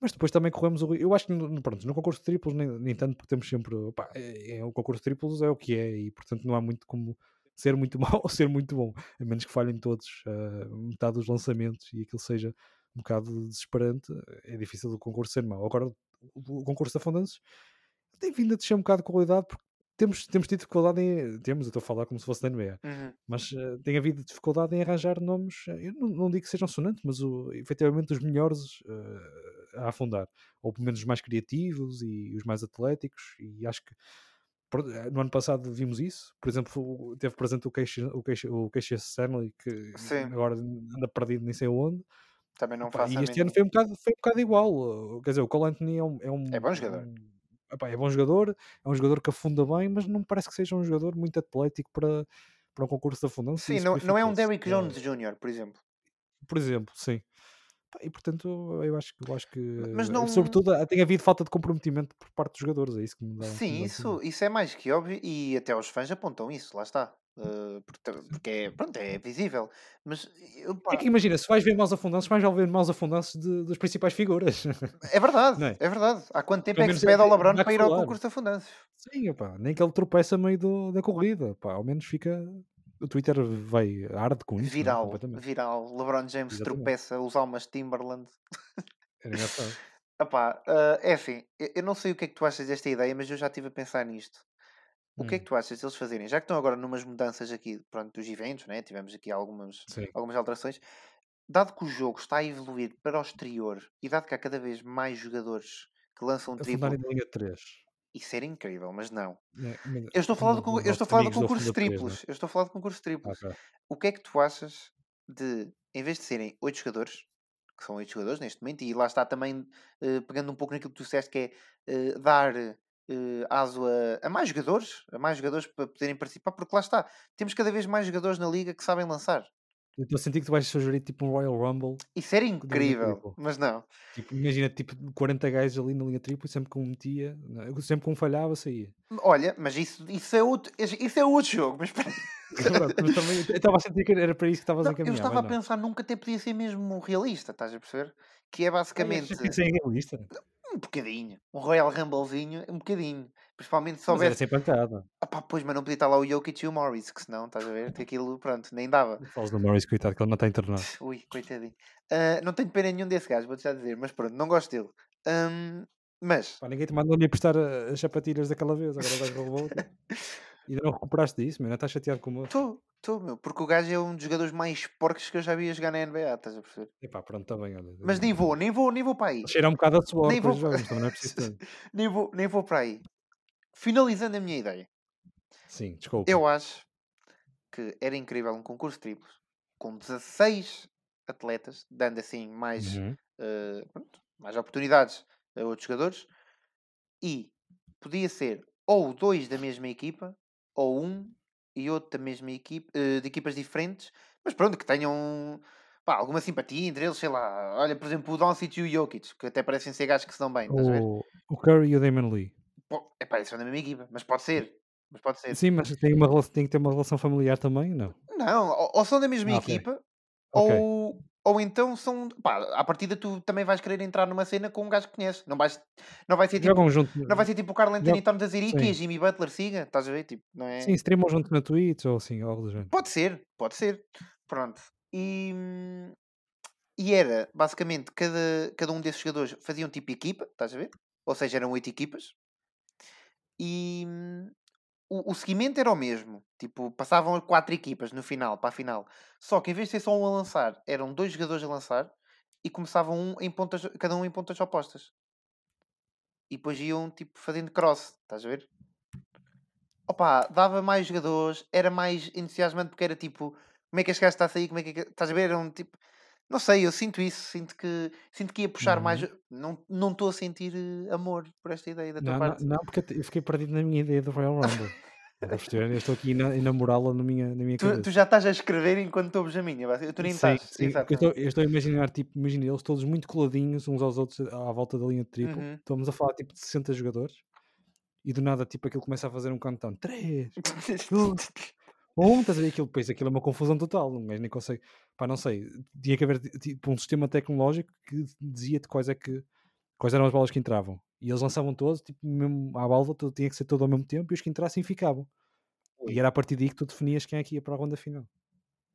Mas depois também corremos o Eu acho que no, pronto, no concurso de triplos, nem, nem tanto, porque temos sempre. Pá, é, é, o concurso de triplos é o que é, e portanto não há muito como ser muito mau ou ser muito bom, a menos que falhem todos uh, metade dos lançamentos e aquilo seja um bocado desesperante. É difícil o concurso ser mau. Agora, o, concurso de afundantes tem vindo a descer um bocado de qualidade porque temos, temos tido dificuldade em. Temos, eu estou a falar como se fosse da NBA, Uhum. mas uh, tem havido dificuldade em arranjar nomes. Eu não, não digo que sejam sonantes, mas o, efetivamente os melhores uh, a afundar, ou pelo menos os mais criativos e os mais atléticos. E acho que eh, no ano passado vimos isso. Por exemplo, teve presente o Casey, o Casey, o Casey Stanley, que Sim. agora anda perdido nem sei onde. Também não Epá, faço e este ano foi um bocado, foi um bocado igual. Quer dizer, o Cole Anthony é um. É, um, É bom jogador. um- epá, é bom jogador, é um jogador que afunda bem, mas não me parece que seja um jogador muito atlético para, para um concurso de afundança. e Sim, não, não é um. Derrick Eh, Jones Jr., por exemplo. por exemplo, sim. E portanto, eu acho, que- eu acho que, Mas não- sobretudo, ah, tem havido falta de comprometimento por parte dos jogadores. É isso que me dá. que me Sim, dá isso, isso é mais que óbvio e até os fãs apontam isso, lá está. Uh, porque, é, pronto, é visível. Mas eu, pá, É que imagina, se vais ver maus afundanços, vais ver maus afundanços das principais figuras. é verdade, é? é verdade. Há quanto tempo é que se menos é- pede ao é- LeBron para ir ao concurso de afundância? Sim, opá, nem que ele tropeça meio do- da corrida. Pá, ao menos fica. O Twitter vai arde com isso. é? Viral, Completamente. viral. LeBron James Exatamente. tropeça a usar umas Timberland. Era engraçado. Epá, uh, é assim, eu não sei o que é que tu achas desta ideia, mas eu já estive a pensar nisto. O que é Hum, que tu achas deles fazerem? Já que estão agora numas mudanças aqui, pronto, dos eventos, né? Tivemos aqui algumas, sim. algumas alterações. Dado que o jogo está a evoluir para o exterior e dado que há cada vez mais jogadores que lançam triplo, linha 3. isso era incrível, mas não. É, mas- Eu estou a falar, do, eu estou a nossos falar do concurso de 3, triplos. Eu estou a falar do concurso de triplos. não é? Ok. O que é que tu achas de, em vez de serem 8 jogadores, que são 8 jogadores neste momento, e lá está também eh, pegando um pouco naquilo que tu disseste, que é eh, dar eh, aso a, a mais jogadores, a mais jogadores para poderem participar, porque lá está, temos cada vez mais jogadores na liga que sabem lançar. Eu estou a sentir que tu vais sugerir tipo um Royal Rumble. Isso era incrível, triplo. mas não. Tipo, imagina tipo 40 gajos ali na linha tripla e sempre que um metia, é? sempre que um falhava, saía. Olha, mas isso, isso, é, outro, isso é outro jogo, mas também eu estava a sentir que era para isso que estavas a Não, eu estava a pensar nunca até podia ser mesmo realista, estás a perceber? Que é basicamente isso é realista? Um bocadinho, um Royal Rumblezinho, um bocadinho. Principalmente se Mas era pancada. Ah pá, pois, mas não podia estar lá o Jokic e o Morris, que senão, estás a ver? Que aquilo, pronto, nem dava. Falas do Morris, coitado, que ele não está internado. Ui, coitadinho. Ah, não tenho pena nenhum desse gajo, vou-te já dizer, mas pronto, não gosto dele. Ahm, mas, Pá, ninguém te mandou nem prestar a- as sapatilhas daquela vez, agora vais para o volta. Ainda não recuperaste disso, meu, estás chateado com o moço. estou, estou, meu, porque o gajo é um dos jogadores mais porcos que eu já vi a jogar na NBA, estás a perceber? Epá, pronto, está bem, olha. Mas nem vou, nem vou, nem vou para aí. Cheira um bocado a suor, Nem vou- também não é preciso nem, vou, nem vou para aí. Finalizando a minha ideia. Sim, desculpa. Eu acho que era incrível um concurso de triplos com 16 atletas, dando assim mais, Uhum. eh, pronto, mais oportunidades a outros jogadores, e podia ser ou dois da mesma equipa, ou um e outro da mesma equipa, eh, de equipas diferentes, mas pronto, que tenham pá, alguma simpatia entre eles, sei lá. Olha, por exemplo, o Doncic e o Jokic, que até parecem ser gajos que se dão bem, estás a ver? O, o Curry e o Damon Lee. Pô, epá, eles são da mesma equipa, mas pode ser. Mas pode ser. Sim, mas tem, uma, relação- tem que ter uma relação familiar também, não? Não, ou, ou são da mesma Ah, equipa, Ok. ou, ou então são. Pá, à partida tu também vais querer entrar numa cena com um gajo que conheces. Não, vais, não vai ser tipo. Não vai ser tipo o Carl Anthony Towns a dizer "E Jimmy Butler siga, estás a ver? Tipo, não é? Sim, streamam junto na Twitch ou assim, algo do género. Pode ser, pode ser. Pronto. E, e era basicamente cada, cada um desses jogadores fazia um tipo de equipa, estás a ver? Ou seja, eram oito equipas. E o, o seguimento era o mesmo. Tipo, passavam quatro equipas no final, para a final. Só que em vez de ser só um a lançar, eram dois jogadores a lançar e começavam um em pontas, cada um em pontas opostas. E depois iam tipo fazendo cross, estás a ver? Opa, dava mais jogadores, era mais entusiasmante porque era tipo, como é que este gajo está a sair, como é que estás a ver? Era um tipo, não sei, eu sinto isso, sinto que sinto que ia puxar mais. Uhum. Não não estou a sentir eh, amor por esta ideia da tua Não, não, parte. não, porque eu fiquei perdido na minha ideia do Royal Rumble. Eu estou aqui a enamorá-la na minha, na minha Tu, cabeça. tu já estás a escrever enquanto ouves a minha, tu nem Sim, estás. sim, eu estou, eu estou a imaginar, tipo, imagina eles todos muito coladinhos uns aos outros à volta da linha de triplo. Uhum. Estamos a falar tipo de 60 jogadores e do nada, tipo, aquilo começa a fazer um countdown: 3, 2, 1. Estás a ver aquilo? Depois aquilo é uma confusão total, um gajo nem consegue. Pá, não sei, tinha que haver tipo um sistema tecnológico que dizia-te quais é que quais eram as bolas que entravam. E eles lançavam todos, tipo, mesmo à tudo, tinha que ser todo ao mesmo tempo, e os que entrassem ficavam. E era a partir daí que tu definias quem é que ia para a ronda final.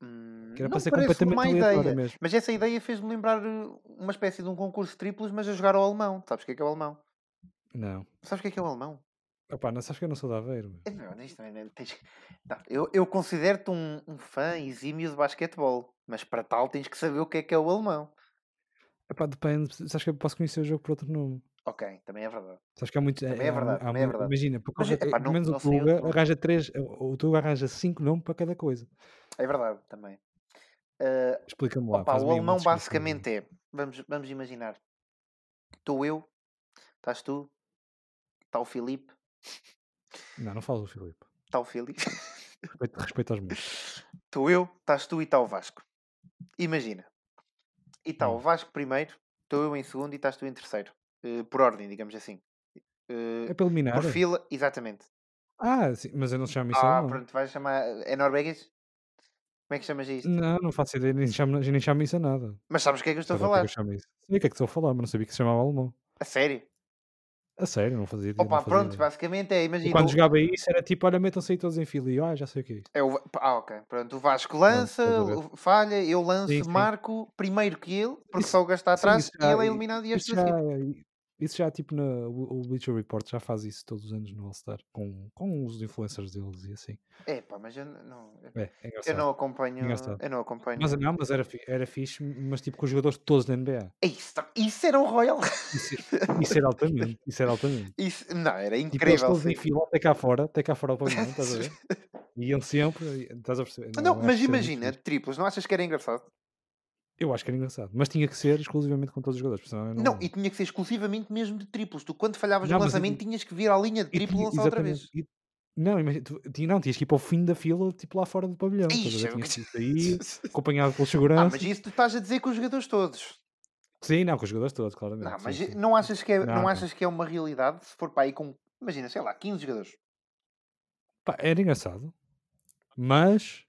Hum, Que era para não ser completamente ideia. mesmo. Mas essa ideia fez-me lembrar uh, uma espécie de um concurso de triplos, mas a jogar ao alemão. Sabes o que é que é o alemão? Não. Sabes o que é que é o alemão? Epá, não sabes que eu não sou de Aveiro. meu. É, meu, honestamente, não tens- não, eu, eu considero-te um, um fã exímio de basquetebol, mas para tal tens que saber o que é que é o alemão. Epá, depende. Sabes que eu posso conhecer o jogo por outro nome. Ok, também é verdade. Sabes que há muitos. Também é verdade, também é verdade. Imagina, por Mas, epá, pelo menos não o Tuga arranja três. O Tuga arranja cinco nomes para cada coisa. É verdade, também. Uh, Explica-me lá. opa, o alemão descrição. basicamente é, vamos, vamos imaginar, estou eu, estás tu, está o Filipe, Não, não fala do Filipe. está o Filipe, Respeito, respeito aos meus. estou eu, estás tu e está o Vasco. Imagina. E está o Hum. Vasco primeiro, estou eu em segundo e estás tu em terceiro. Uh, por ordem, digamos assim. Uh, É para eliminar? por fila, exatamente. Ah, sim, mas eu não chamo isso Ah, alemão. pronto, vais chamar. É norueguês? Como é que chamas isto? Não, não faço ideia, nem chamo, nem chamo isso a nada. Mas sabes o que é que eu estou a o é falar? que eu chamo isso? Sei o que é que estou a falar, mas não sabia que se chamava alemão. A sério? A sério, não fazia. Opa, não fazia pronto, ideia. basicamente é, E imagina. quando o- jogava isso era tipo, olha, metam-se aí todos em fila. E eu, ah, já sei o que é isso. É o... Ah, ok. Pronto, o Vasco lança, estás a ver. o- falha, eu lanço, Sim, sim. marco primeiro que ele, porque Isso- só o gajo está sim, atrás isso e ele é eliminado e este já. Isso já tipo, na, o, o Bleacher Report já faz isso todos os anos no All-Star, com, com os influencers deles e assim. É pá, mas eu não. É, é Eu não acompanho. Engraçado. Eu não acompanho. Mas não, mas era, era fixe, mas tipo com os jogadores todos da NBA. Isso, isso era um Royal. Isso, isso era altamente, isso era altamente. Isso... Não, era Tipo, eles incrível. todos em fila, até cá fora, até cá fora ao pavilhão, estás a ver? Iam sempre, estás a perceber? Não, acho mas imagina, triplos, não achas que era engraçado? Eu acho que era engraçado, mas tinha que ser exclusivamente com todos os jogadores. eu Não, e tinha que ser exclusivamente mesmo de triplos. Tu, quando falhavas Não, no lançamento, tinhas que vir à linha de triplo e lançar outra vez. e- não, imagina, tu, não, tinhas que ir para o fim da fila, tipo lá fora do pavilhão. Ixi, eu- Tinhas que sair, acompanhado pela Ah, segurança. mas isso tu estás a dizer com os jogadores todos. Sim, não, com os jogadores todos, claramente. Não, mas sim. não achas que é, Não, não, não. achas que é uma realidade se for para aí com, imagina, sei lá, 15 jogadores? Pá, era engraçado, mas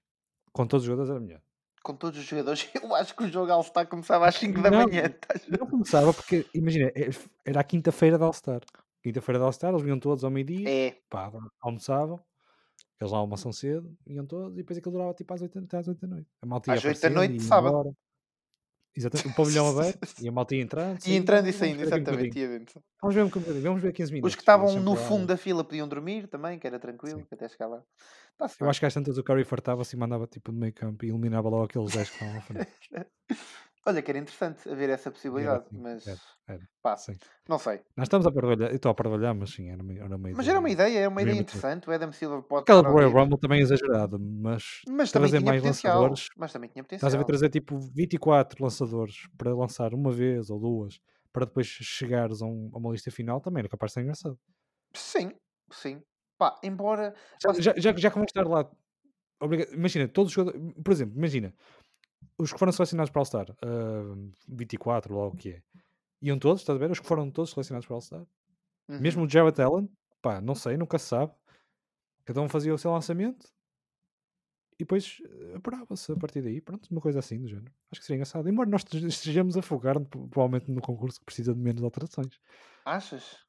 com todos os jogadores era melhor. Com todos os jogadores, eu acho que o jogo All-Star começava às 5 da Não, manhã. Não começava porque, imagina, é- era a quinta-feira da All-Star. Quinta-feira da All-Star, eles vinham todos ao meio-dia, É, pá, almoçavam, eles lá almoçam cedo, iam todos, e depois aquilo durava tipo às 8, até às 8 da noite. A malta Às 8 da noite de sábado. embora. Exatamente, o pavilhão aberto, e a malta ia entrando, e entrando e saindo, um exatamente. dentro. Vamos ver um bocadinho, vamos ver 15 minutos. Os que estavam no fundo da fila podiam dormir também, que era tranquilo, Sim. que até chegar lá. Tá-se Eu acho que às tantas o Curry fartava-se e mandava tipo no meio campo e eliminava logo aqueles 10 que estavam à frente. Olha, que era interessante haver essa possibilidade, assim, mas era, era. pá, Sim. não sei. Nós estamos a parvalhar, eu estou a parvalhar, mas sim, era uma, era uma Mas era uma ideia, é uma ideia interessante. O Adam Silver pode Aquela do Royal. Rumble também é exagerada, mas Mas trazer mais potencial. lançadores. Mas também tinha Estás a ver potencial. trazer tipo 24 lançadores para lançar uma vez ou duas para depois chegares a, um- a uma lista final também era capaz de ser engraçado. Sim, sim. Pá, embora. Já, já, já, que vão estar lá, imagina, todos os jogadores, por exemplo, imagina, os que foram selecionados para All-Star, ah, 24, lá o que é, iam todos, estás a ver? Os que foram todos selecionados para All-Star, Uhum. mesmo o Jared Allen, pá, não sei, nunca se sabe, cada um fazia o seu lançamento e depois eh, apurava-se a partir daí, pronto, uma coisa assim do género. Acho que seria engraçado, embora nós estejamos a focar provavelmente no concurso que precisa de menos alterações. Achas?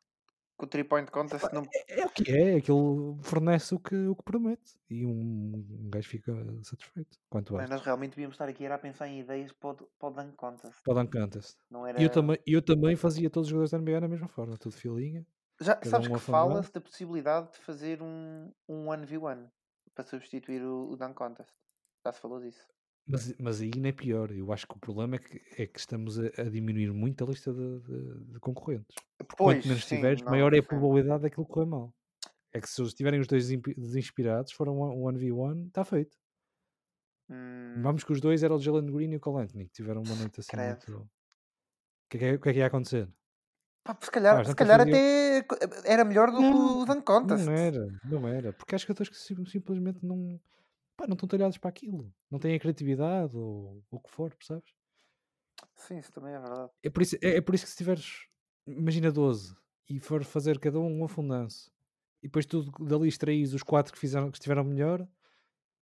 Que o 3-point contest não. É, é o que é, aquilo fornece o que, o que promete e um, um gajo fica satisfeito. Quanto basta. nós realmente devíamos estar aqui era a pensar em ideias para o, Dunk Contest. Para o Dunk Contest. Não era... Eu também, eu também fazia todos os jogadores da NBA da mesma forma, tudo filinha. Já, sabes um que fala-se da possibilidade de fazer um, um 1v1 para substituir o, o Dunk Contest. Já se falou disso. Mas, mas aí nem é pior. Eu acho que o problema é que, é que estamos a, a diminuir muito a lista de, de- de concorrentes. Porque Pois, quanto menos sim, tiveres, não, maior é a sim. probabilidade daquilo correr mal. É que se eles tiverem os dois desinspirados, foram um 1v1, está feito. Hum, Vamos que os dois eram o Jalen Green e o Cole Anthony, que tiveram uma noite assim Credo. muito... O que, é que, o que é que ia acontecer? pá, se calhar, Pá, se calhar até era melhor do que Não, o Dunk Contest. Não era, não era. Porque jogadores que sim- simplesmente não, pá, não estão talhados para aquilo. Não têm a criatividade ou o que for, percebes? Sim, isso também é verdade. É por isso, é, é por isso que se tiveres, imagina 12 e for fazer cada um um afundanço e depois tu dali extraís os quatro que, fizeram, que estiveram melhor,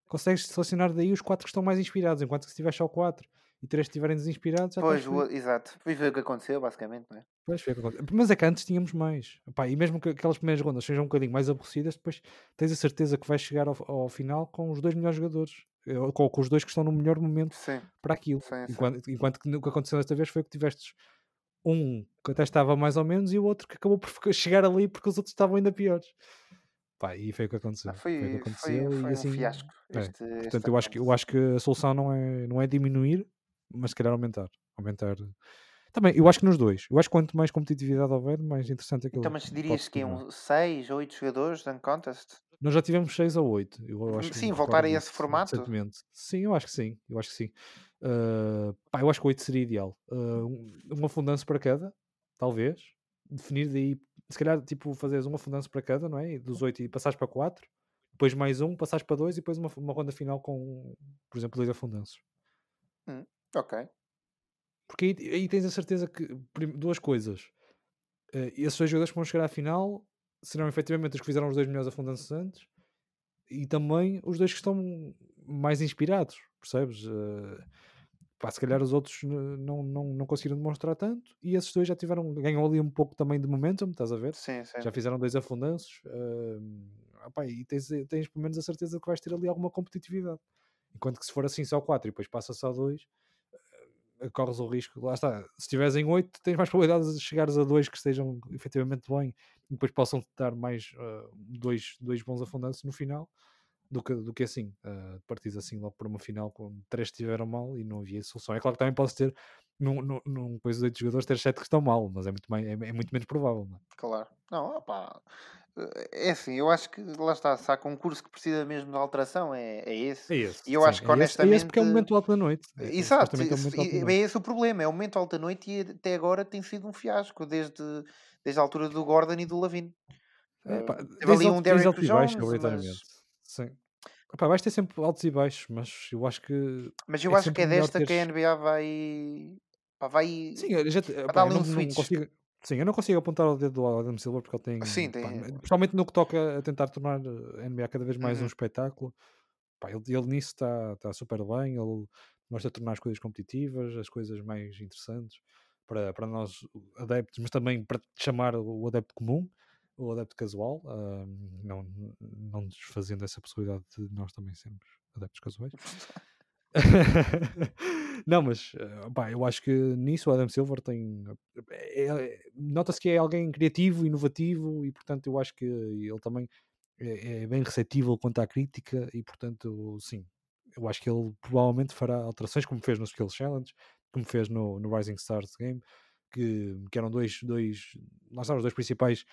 consegues selecionar daí os quatro que estão mais inspirados, enquanto que se tiver só quatro e três estiverem desinspirados, Pois, o, exato. Foi ver o que aconteceu, basicamente, não é? Pois, foi Mas é que antes tínhamos mais. Epá, e mesmo que aquelas primeiras rondas sejam um bocadinho mais aborrecidas, depois tens a certeza que vais chegar ao, ao final com os dois melhores jogadores. Eh, com, com, os dois que estão no melhor momento sim. para aquilo. Sim, enquanto, enquanto que o que aconteceu desta vez foi que tiveste um que até estava mais ou menos e o outro que acabou por chegar ali porque os outros estavam ainda piores. Pá, e foi o que aconteceu. Ah, foi, foi, o que aconteceu foi, foi e assim, um fiasco. É. Este, Portanto, este eu acho, que, eu acho que a solução não é, não é diminuir, mas se calhar aumentar. Aumentar. Também, eu acho que nos dois. Eu acho que quanto mais competitividade houver, mais interessante é aquilo. Então, mas dirias que é um 6 ou 8 jogadores de contest? Nós já tivemos 6 ou 8. Eu, acho sim, voltar a esse formato? Recentemente. Sim, eu acho que sim. Eu acho que sim. Uh, pá, eu acho que 8 seria ideal. Uh, um afundanço para cada, talvez. Definir daí, se calhar, tipo, fazeres um afundanço para cada, não é? Dos 8 e passares para 4. Depois mais um, passares para 2 e depois uma, uma ronda final com, por exemplo, dois afundanços. Hum, ok. Porque aí, aí, tens a certeza que duas coisas. Uh, esses dois jogadores que vão chegar à final serão efetivamente os que fizeram os dois melhores afundanços antes e também os dois que estão mais inspirados, percebes? Uh, pá, se calhar os outros não, não, não conseguiram demonstrar tanto e esses dois já tiveram, ganham ali um pouco também de momentum, estás a ver? Sim, sim. Já fizeram dois afundanços uh, opá, e tens, tens pelo menos a certeza que vais ter ali alguma competitividade. Enquanto que se for assim só 4 e depois passa só 2, uh, corres o risco, lá está, se estiveres em 8 tens mais probabilidades de chegares a 2 que estejam efetivamente bem e depois possam dar mais uh, dois, dois bons afundantes no final do que, do que assim, uh, assim logo por uma final com três estiveram mal e não havia solução. É claro que também podes ter num, coisa de 8 jogadores ter 7 que estão mal, mas é muito, mais, é, é muito menos provável. Não é? Claro, não, opá, é assim, eu acho que lá está, se há concurso que precisa mesmo de alteração, é, é esse. É esse. E eu sim, acho que é honestamente. Esse, é esse porque é o momento alto da noite. É, Exato, é, é, é esse o problema, é o momento alto da noite e até agora tem sido um fiasco, desde, desde a altura do Gordon e do Lavine. É, pá, teve ali um Derrick Jones, mas... Sim. Epá, vais ter sempre altos e baixos, mas eu acho que. Mas eu acho que é desta teres... que a NBA vai. Pá, vai. Sim, já, pá, não, um não consigo, Sim, eu não consigo apontar o dedo ao Adam Silver porque ele tem. Sim, tem. Pá, principalmente no que toca a tentar tornar a NBA cada vez mais uhum. um espetáculo. Pá, ele, ele nisso está tá super bem. Ele mostra a tornar as coisas competitivas, as coisas mais interessantes para, para nós adeptos, mas também para chamar o adepto comum, o adepto casual, não, não desfazendo essa possibilidade de nós também sermos adeptos casuais. não, mas pá, eu acho que nisso o Adam Silver tem. É, é, Nota-se que é alguém criativo, inovativo e, portanto, eu acho que ele também é, é, bem receptível quanto à crítica e, portanto, sim, eu acho que ele provavelmente fará alterações, como fez no Skills Challenge, como fez no, no Rising Stars Game, que, que eram dois, dois, lá estavam os dois principais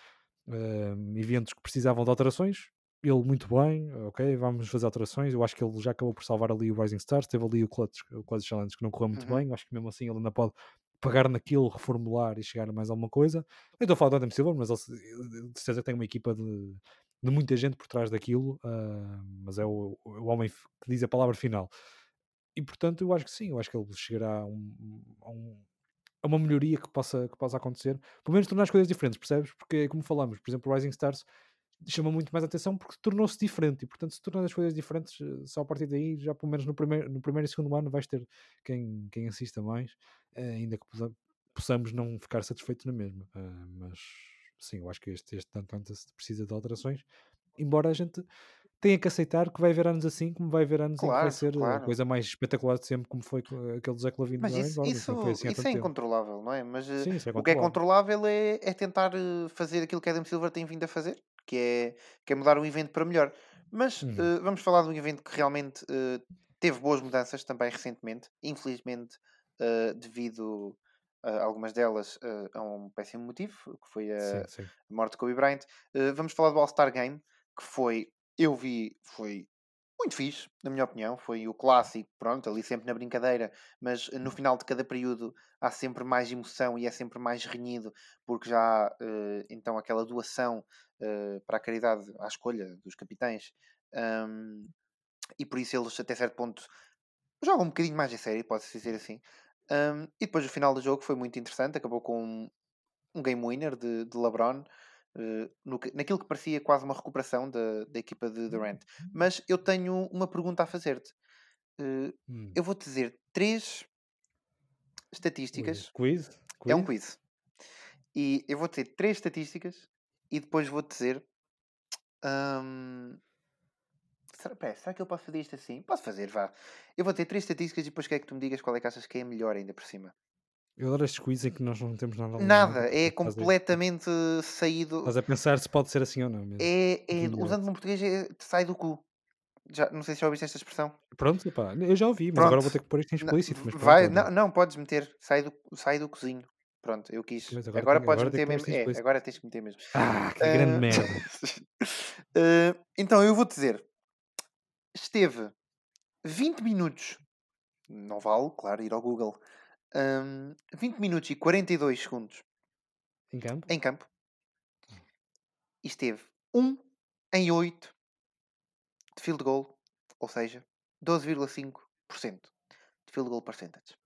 uh, eventos que precisavam de alterações ele muito bem, ok, vamos fazer alterações. Eu acho que ele já acabou por salvar ali o Rising Stars, teve ali o Clutch, o Clutch Challenge que não correu muito uhum. bem. Acho que mesmo assim ele ainda pode pegar naquilo, reformular e chegar a mais alguma coisa. Eu estou a falar do Adam Silver, mas ele de certeza tem uma equipa de, de muita gente por trás daquilo, uh, mas é o, o homem que diz a palavra final. E portanto, eu acho que sim, eu acho que ele chegará a, um, a, um, a uma melhoria que possa, que possa acontecer, pelo menos tornar as coisas diferentes, percebes? Porque, como falamos, por exemplo, o Rising Stars chama muito mais atenção porque tornou-se diferente e portanto se tornando as coisas diferentes eh, só a partir daí já pelo menos no primeiro, no primeiro e segundo ano vais ter quem, quem assista mais eh, ainda que possamos não ficar satisfeitos na mesma. Uh, mas sim, eu acho que este, este tanto antes precisa de alterações. Embora a gente tenha que aceitar que vai haver anos assim como vai haver anos claro, em que vai ser claro. a coisa mais espetacular de sempre como foi aquele do Zé Clavino mas isso, isso, assim isso é incontrolável, não é? Mas sim, é o que é controlável. é, é tentar fazer aquilo que Adam Silver tem vindo a fazer que é, que é mudar o evento para melhor. Mas uhum. uh, vamos falar de um evento que realmente uh, teve boas mudanças também recentemente, infelizmente, uh, devido a algumas delas a um péssimo motivo, que foi a, sim, sim. a morte de Kobe Bryant. vamos falar do All-Star Game, que foi, eu vi, foi muito fixe, na minha opinião. Foi o clássico, pronto, ali sempre na brincadeira, mas no final de cada período há sempre mais emoção e é sempre mais renhido, porque já uh, então aquela doação uh, para a caridade à escolha dos capitães, um, e por isso eles até certo ponto jogam um bocadinho mais a sério, pode-se dizer assim. Um, e depois o final do jogo foi muito interessante, acabou com um, um game winner de, de LeBron. Uh, no, naquilo que parecia quase uma recuperação da, da equipa de Durant. Uhum. Mas eu tenho uma pergunta a fazer-te. Uh, hum. Eu vou-te dizer três estatísticas. Quiz? É um quiz. E eu vou ter três estatísticas e depois vou dizer. hum, será, pera, será que eu posso fazer isto assim? Posso fazer, vá. Eu vou ter três estatísticas e depois quero que tu me digas qual é que achas que é melhor ainda por cima. Eu adoro estes quiz em que nós não temos nada Nada, é completamente saído. Estás a pensar se pode ser assim ou não mesmo. É, é usando um português, é, sai do cu. Já, não sei se já ouviste esta expressão. Pronto, epá, eu já ouvi, mas agora Pronto. vou ter que pôr isto em Não, explícito. Mas pronto, vai, não, não, podes meter. Sai do, sai do cozinho. Pronto, eu quis. Agora agora tenho- podes agora meter mesmo. É, agora tens que meter mesmo. Ah, que Ah, grande merda. ah, então eu vou dizer. Esteve 20 minutos. Não vale, claro, ir ao Google. Hum, 20 minutos e 42 segundos Em campo? em campo. E esteve 1 em 8 de field goal, ou seja, 12,5% de field goal percentage.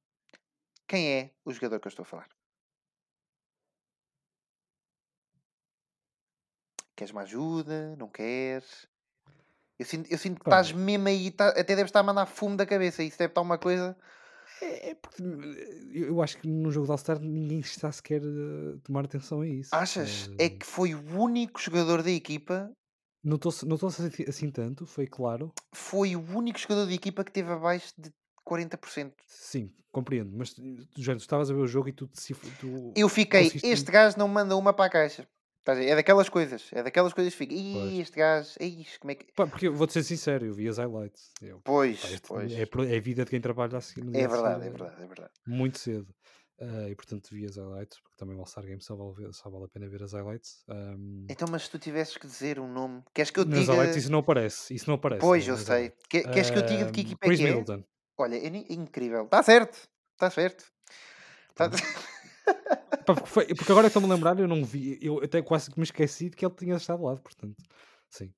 Quem é o jogador que eu estou a falar? Queres uma ajuda? Não queres? Eu sinto, eu sinto que estás mesmo aí, tá- até deves estar a mandar fumo da cabeça. Isso deve estar uma coisa. É, é porque eu eu acho que no jogo de All-Star ninguém está sequer a tomar atenção a isso. Achas? Eh, É que foi o único jogador da equipa, Notou-se notou-se assim, assim tanto, foi claro. foi o único jogador da equipa que teve abaixo de 40%. Sim, compreendo. Mas já tu estavas a ver o jogo e tu, Eu fiquei, este gajo não manda uma para a caixa. É daquelas coisas, é daquelas coisas que fica. Ih, este gajo, como é que. Pá, porque eu vou-te ser sincero, eu vi as highlights. Eu, Pois, pá, este pois. é, é a vida de quem trabalha assim no dia É verdade, seguir, é verdade, é verdade. Muito cedo. Ah, e portanto vi as highlights, porque também o All-Star Game só vale, só vale a pena ver as highlights. Ahm, Então, mas se tu tivesses que dizer um nome, queres que eu te nas diga. highlights isso não aparece. Isso não aparece. Pois, né, eu sei. Que- Queres que eu diga de que equipa é que é? Middleton. Olha, é incrível. Está certo, está certo. Tá- Pá, porque, agora estou-me a lembrar, eu não vi, eu até quase que me esqueci de que ele tinha estado lá, portanto, sim.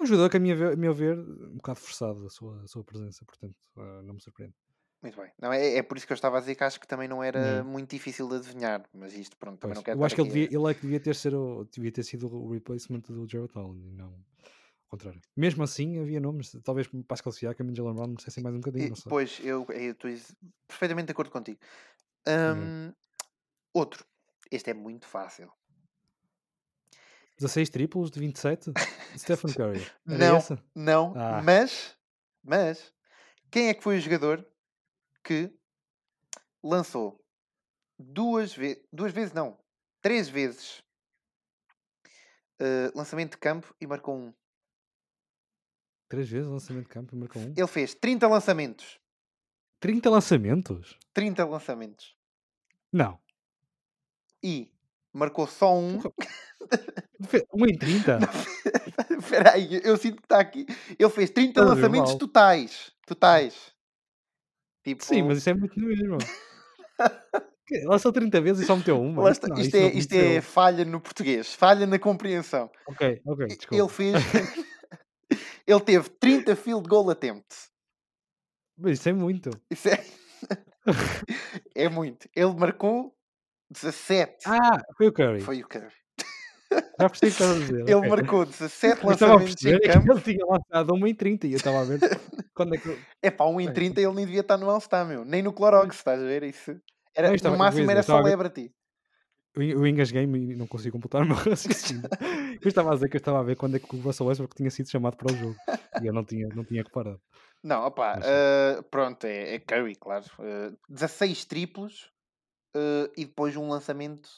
Um jogador que, a minha a meu ver, um bocado forçado a sua, a sua presença, portanto, ah, não me surpreende. Muito bem. Não, é, é por isso que eu estava a dizer que acho que também não era Hum. muito difícil de adivinhar. Mas isto, pronto, também Pois, não quero eu acho que ele, devia, ele é que devia ter, ser o, devia ter sido o replacement do Jared Allen e não ao contrário. Mesmo assim, havia nomes, talvez Pascal Siakam e Jalen Brown me dissessem mais um bocadinho, E- não. Pois, eu estou perfeitamente de acordo contigo. Hum, Outro. Este é muito fácil. 16 triplos de 27? Stephen Curry. Era Não. essa? Não, Ah. mas, mas, quem é que foi o jogador que lançou duas vezes, duas vezes não, três vezes eh, lançamento de campo e marcou um? Três vezes lançamento de campo e marcou um. Ele fez 30 lançamentos. 30 lançamentos? 30 lançamentos. Não. E marcou só um. Fe- Um em 30? Espera aí, eu sinto que está aqui. Ele fez 30 Estás a ver lançamentos mal. totais. Totais. Tipo, Sim, mas isso é muito mesmo. Que? Lançou 30 vezes e só meteu uma. lá está. Não, isto, isso não é, isto é falha no português, falha na compreensão. Ok, ok, desculpa. Ele fez. ele teve 30 field goal attempts. Mas isso é muito. Isso é. é muito. Ele marcou 17. Ah, foi o Curry. Foi o Curry. Já percebi o que estava a dizer. Ele ok. marcou 17 Eu estava a lançamentos em campo. ele tinha lançado uma em 30 e eu estava a ver quando é que. É pá, 1 em Bem. 30 ele nem devia estar no All-Star, meu. Nem no Clorox, estás a ver? Isso. Era, Não, no máximo era eu estava a celebrity. Eu, eu engasguei-me e não consigo completar o meu raciocínio. Eu estava a dizer que eu estava a ver quando é que o Russell Westbrook tinha sido chamado para o jogo. E eu não tinha, não tinha reparado. Não, opá, Mas ah, pronto, é, é Curry, claro. Ah, 16 triplos ah, e depois um lançamento.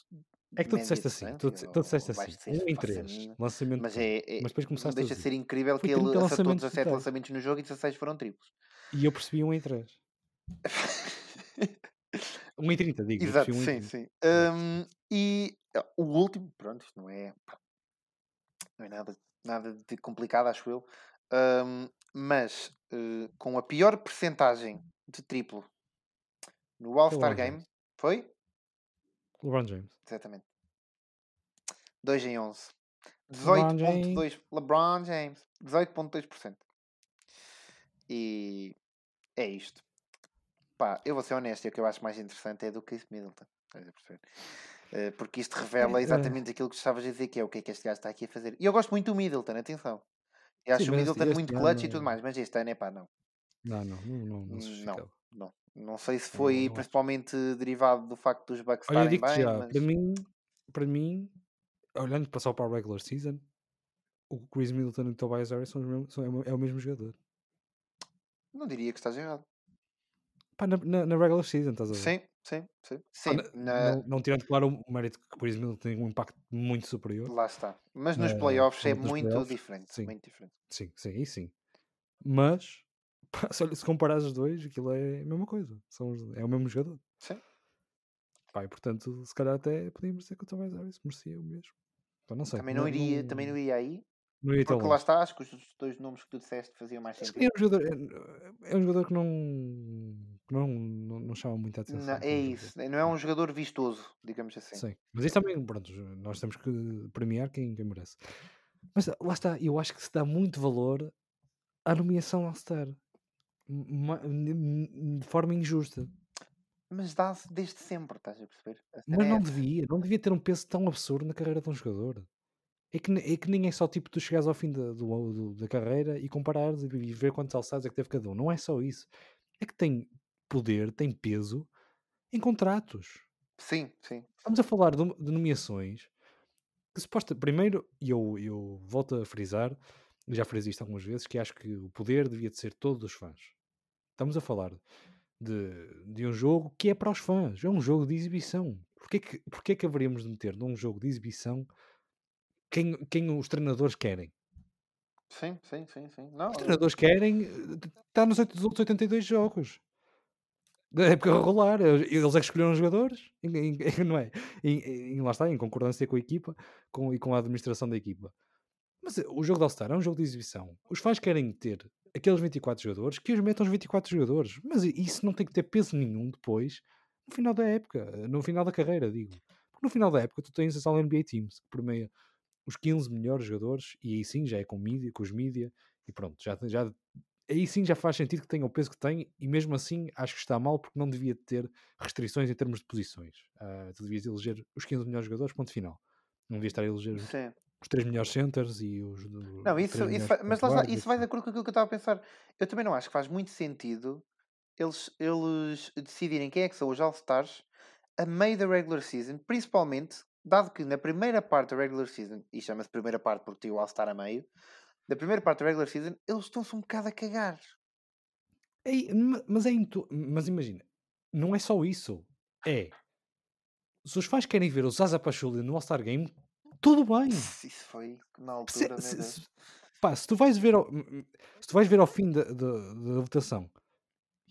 É que tu disseste assim, tu, distância, disse- tu disseste assim, um em não faço a 3, mínima. lançamento. Mas, é, é- Mas depois começaste a deixa de dizer. ser incrível Foi que ele 30 acertou lançamentos 17 totais. lançamentos no jogo e 16 foram triplos. E eu percebi um em 3. Um em 30, digo. Exato, um sim, 30. sim. Ahm, e ah, o último, pronto, isto não é, não é nada, nada de complicado, acho eu. Ahm, mas eh, com a pior percentagem de triplo no All-Star Game. Foi? LeBron James. Exatamente. 2 em 11. LeBron 18.2. LeBron James. 18.2%. E é isto. Pá, eu vou ser honesto, e o que eu acho mais interessante é do Chris Middleton. Eh, Porque isto revela É, exatamente aquilo que estavas a dizer, que é o que é que este gajo está aqui a fazer. E eu gosto muito do Middleton, atenção. Eu acho Sim, o Middleton muito clutch e tudo mais, mas este ano é pá, não. Não, não, não, não, não Não. Não, Não sei se foi principalmente derivado do facto dos Bucks Olha, estarem bem, já, mas... para mim, para mim, olhando para só para a regular season, o Chris Middleton e o Tobias Harris são, são, é o mesmo jogador. Não diria que estás errado. Pá, na, na, na regular season, estás a ver? Sim, sim, sim. Sim na- na- não, não tirando, claro, o mérito que o Chris Middleton tem um impacto muito superior. Lá está. Mas nos Eh, playoffs é muito playoffs, diferente. sim. Muito diferente. Sim, sim, aí sim. Mas, pá, se, se comparar os dois, aquilo é a mesma coisa. São, é o mesmo jogador. Sim. Pá, e portanto, se calhar até podíamos dizer que o Tobias Harris merecia o mesmo. Então, não sei. Também não, iria, também não iria aí. não ia tão Porque lá está, acho que os dois nomes que tu disseste faziam mais que sentido. é um jogador, é, é um jogador que não, que não, não, não chama muita atenção. Não, é isso. Não é um jogador vistoso, digamos assim. Sim. Mas isso também, pronto, nós temos que premiar quem, quem merece. Mas lá está, eu acho que se dá muito valor à nomeação All-Star. De forma injusta. Mas dá-se desde sempre, estás a perceber? A Mas é não essa. devia, não devia ter um peso tão absurdo na carreira de um jogador. É que, é que nem é só tipo tu chegares ao fim da, do- do- da carreira e comparares e ver quantos alçados é que teve cada um. Não é só isso. É que tem poder, tem peso em contratos. Sim, sim. Estamos a falar de, de nomeações que suposta. Primeiro, e eu, eu volto a frisar, já frisei isto algumas vezes, que acho que o poder devia de ser todo dos fãs. Estamos a falar de, de um jogo que é para os fãs, é um jogo de exibição. Porquê que, porquê que haveríamos de meter num jogo de exibição quem, quem os treinadores querem? Sim, sim, sim, sim. Não, Os treinadores querem estar nos oito- dos outros 82 jogos. Da época regular, eles eles é que escolheram os jogadores, em- em- em- não é? Em, em- lá está, em concordância com a equipa com, e com a administração da equipa. Mas eh, o jogo de All-Star é um jogo de exibição. Os fãs querem ter aqueles 24 jogadores, que os metam os 24 jogadores. Mas isso não tem que ter peso nenhum depois, no final da época, no final da carreira, digo. Porque no final da época tu tens as All NBA Teams, que permeia os 15 melhores jogadores, e aí sim já é com, mídia, com os mídia, e pronto, já, já, aí sim já faz sentido que tenha o peso que tem, e mesmo assim acho que está mal porque não devia ter restrições em termos de posições. Ah, tu devias eleger os 15 melhores jogadores, ponto final. Não devias estar a eleger os. Os 3 melhores centers e os. do- Não, isso, três isso vai- mas lá está, isso vai de acordo com aquilo que eu estava a pensar. Eu também não acho que faz muito sentido eles, eles decidirem quem é que são os All-Stars a meio da regular season, principalmente, dado que na primeira parte da regular season, e chama-se primeira parte porque tem o All-Star a meio, da primeira parte da regular season, eles estão-se um bocado a cagar. Ma- mas é intu- mas imagina, não é só isso. É se os fãs querem ver o Zaza Pachulia no All-Star Game, tudo bem. Isso foi na Se, altura, meu se- se- pá, se tu vais ver ao, se tu vais ver ao fim da, da- da votação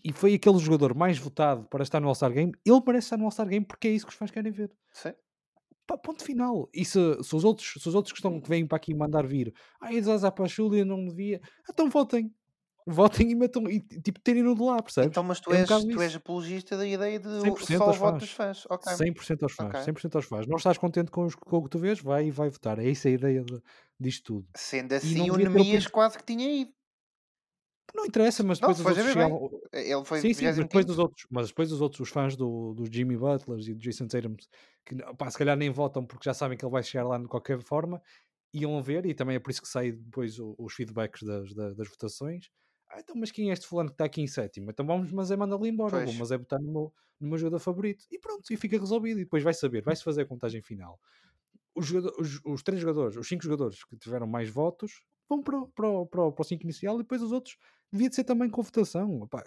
e foi aquele jogador mais votado para estar no All-Star Game, ele merece estar no All-Star Game porque é isso que os fãs querem ver. Sim. Pá, ponto final. E se, se os outros, se os outros que, estão, que vêm para aqui mandar vir, ah, e Zaza Pachulia não devia, então votem. Votem e metam, e tipo, tirem-no de lá, percebes? Então, mas tu É um és, bocado tu és apologista da ideia de 100% só o voto dos fãs. Ok. 100% aos fãs, Ok. 100% aos fãs. Não estás contente com, os- com o que tu vês? Vai e vai votar. É isso a ideia de, disto tudo. Sendo não assim, o Nemias quase que tinha ido. Não interessa, mas Não, depois os foi outros chegavam. Ele foi Sim, sim, mas depois 25º. dos outros, mas depois dos outros, os fãs do, do Jimmy Butlers e do Jason Tatum, que pá, se calhar nem votam porque já sabem que ele vai chegar lá de qualquer forma, iam ver, e também é por isso que sai depois os feedbacks das, das, das votações. Ah, então, mas quem é este fulano que está aqui em sétimo? Então vamos, mas é mandá-lo embora, Pois. vou, mas é botar no meu, no meu jogador favorito. E pronto, e fica resolvido. E depois vai saber, vai-se fazer a contagem final. Os, jogador- os, os três jogadores, os cinco jogadores que tiveram mais votos, vão para, o- para, o- para, o- para o 5 inicial e depois os outros devia de ser também com votação. Opá,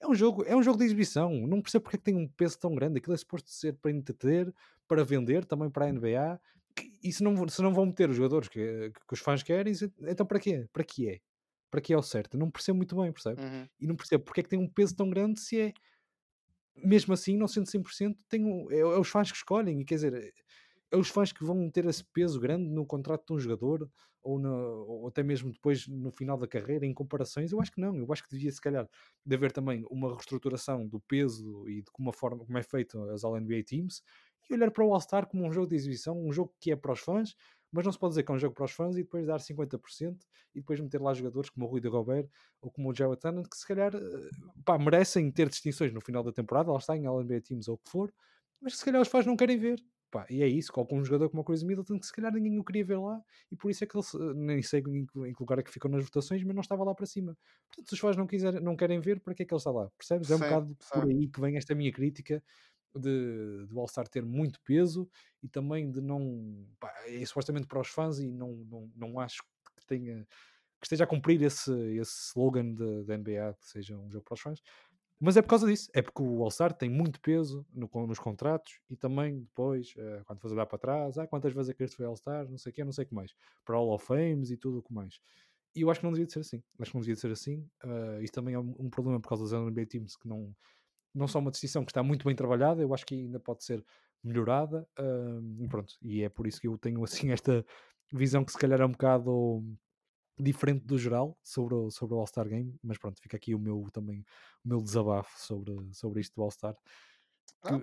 é um jogo, é um jogo de exibição. Não percebo porque é que tem um peso tão grande. Aquilo é suposto ser para entreter, para vender, também para a NBA. E se não, se não vão meter os jogadores que, que os fãs querem, então para quê? Para que é? Para que é o certo? Não percebo muito bem, percebes? Uhum. E não percebo porque é que tem um peso tão grande se é mesmo assim, não sendo 100%, tem um, é, é os fãs que escolhem. E quer dizer, é os fãs que vão ter esse peso grande no contrato de um jogador ou, na- ou até mesmo depois no final da carreira, em comparações. Eu acho que não. Eu acho que devia, se calhar, de haver também uma reestruturação do peso e de como, forma, como é feito as All-NBA Teams e olhar para o All-Star como um jogo de exibição, um jogo que é para os fãs, mas não se pode dizer que é um jogo para os fãs e depois dar 50% e depois meter lá jogadores como o Rui de Gobert ou como o Jared Allen que se calhar eh, pá, merecem ter distinções no final da temporada, lá está em All-NBA Teams ou o que for, mas que se calhar os fãs não querem ver. Pá, e é isso, colocam um jogador como o Chris Middleton que se calhar ninguém o queria ver lá e por isso é que ele nem sei em, que lugar é que ficou nas votações, mas não estava lá para cima. Portanto, se os fãs não, quiser, não querem ver, para que é que ele está lá? Percebes? É um bocado por aí que vem esta minha crítica de, de All-Star ter muito peso e também de não. Pá, é supostamente para os fãs e não, não, não acho que tenha que esteja a cumprir esse, esse slogan da NBA, que seja um jogo para os fãs. Mas é por causa disso, é porque o All-Star tem muito peso no, nos contratos e também depois, uh, quando faz olhar para trás, ah, quantas vezes é que este foi All-Star, não sei o que, não sei o que mais, para Hall of Fames e tudo o que mais. E eu acho que não devia de ser assim. Acho que não devia de ser assim. Uh, isto também é um, problema por causa das NBA Teams que não, não são uma distinção que está muito bem trabalhada, eu acho que ainda pode ser melhorada. Uh, e pronto, e é por isso que eu tenho assim esta visão que se calhar é um bocado diferente do geral sobre o, sobre o All-Star Game, mas pronto, fica aqui o meu também o meu desabafo sobre, sobre isto do All-Star.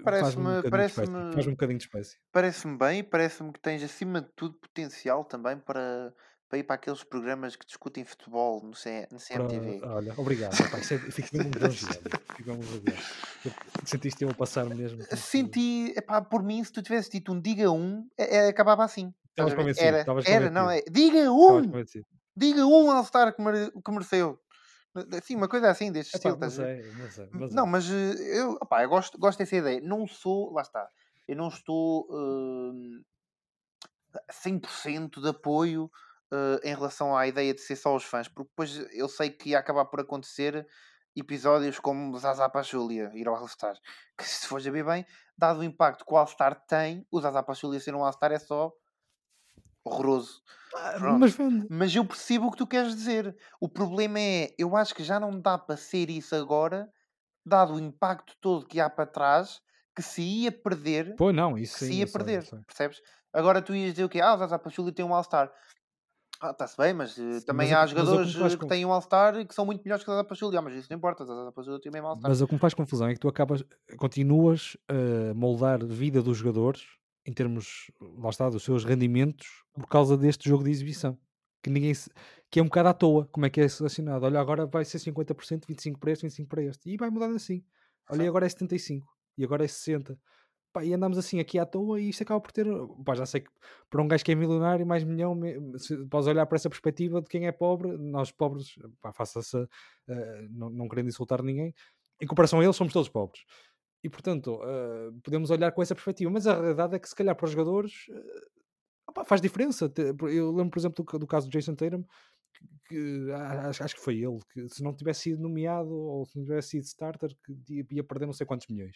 Parece-me parece faz um bocadinho de espécie. Parece-me bem, parece-me que tens acima de tudo potencial também para, para ir para aqueles programas que discutem futebol no, C, no CMTV. Para, olha, obrigado, rapaz, fico mesmo lisonjeado. Sentiste eu a passar mesmo? Senti, epá, por mim, se tu tivesse dito um diga um, é, é, acabava assim. Estavas convencido. Era, era não, é, diga um! Diga um All-Star que, mere, que mereceu. Sim, uma coisa assim deste é, estilo. Mas é, mas é, mas não, mas eh, eu, opa, eu gosto, gosto dessa ideia. Não sou, lá está, eu não estou uh, 100% de apoio uh, em relação à ideia de ser só os fãs, porque depois eu sei que ia acabar por acontecer episódios como Zaza Pachulia ir ao All-Star. Que se for ver bem, dado o impacto que o All-Star tem, o Zaza Pachulia ser um All-Star é só horroroso. Ah, mas, mas eu percebo o que tu queres dizer. O problema é, eu acho que já não dá para ser isso agora, dado o impacto todo que há para trás, que se ia perder. Pois não, isso sim, se ia perder, sei, percebes? Agora tu ias dizer o quê? Ah, o Zaza Pachulia tem um All-Star. Ah, está-se bem, mas uh, também mas há jogadores que, que têm um All-Star e que são muito melhores que o Zaza Pachulia. Mas isso não importa, o Zaza Pachulia tem mesmo All-Star. Mas o que me faz confusão é que tu acabas, continuas a moldar a vida dos jogadores em termos, lá está, dos seus rendimentos por causa deste jogo de exibição. Que ninguém se, que é um bocado à toa, como é que é selecionado. Olha, agora vai ser 50%, 25% para este, 25% para este. E vai mudando assim. Olha, agora é 75%, e agora é 60%. Pá, e andamos assim aqui à toa e isto acaba por ter. Pá, já sei que para um gajo que é milionário, mais milhão, se, podes olhar para essa perspectiva de quem é pobre, nós pobres, pá, faça-se, uh, não, não querendo insultar ninguém, em comparação a eles, somos todos pobres. E portanto, uh, podemos olhar com essa perspectiva, mas a realidade é que se calhar para os jogadores uh, opa, faz diferença. Eu lembro, por exemplo, do, do caso do Jason Tatum, que, que acho, acho, que foi ele, que se não tivesse sido nomeado ou se não tivesse sido starter, que ia perder não sei quantos milhões.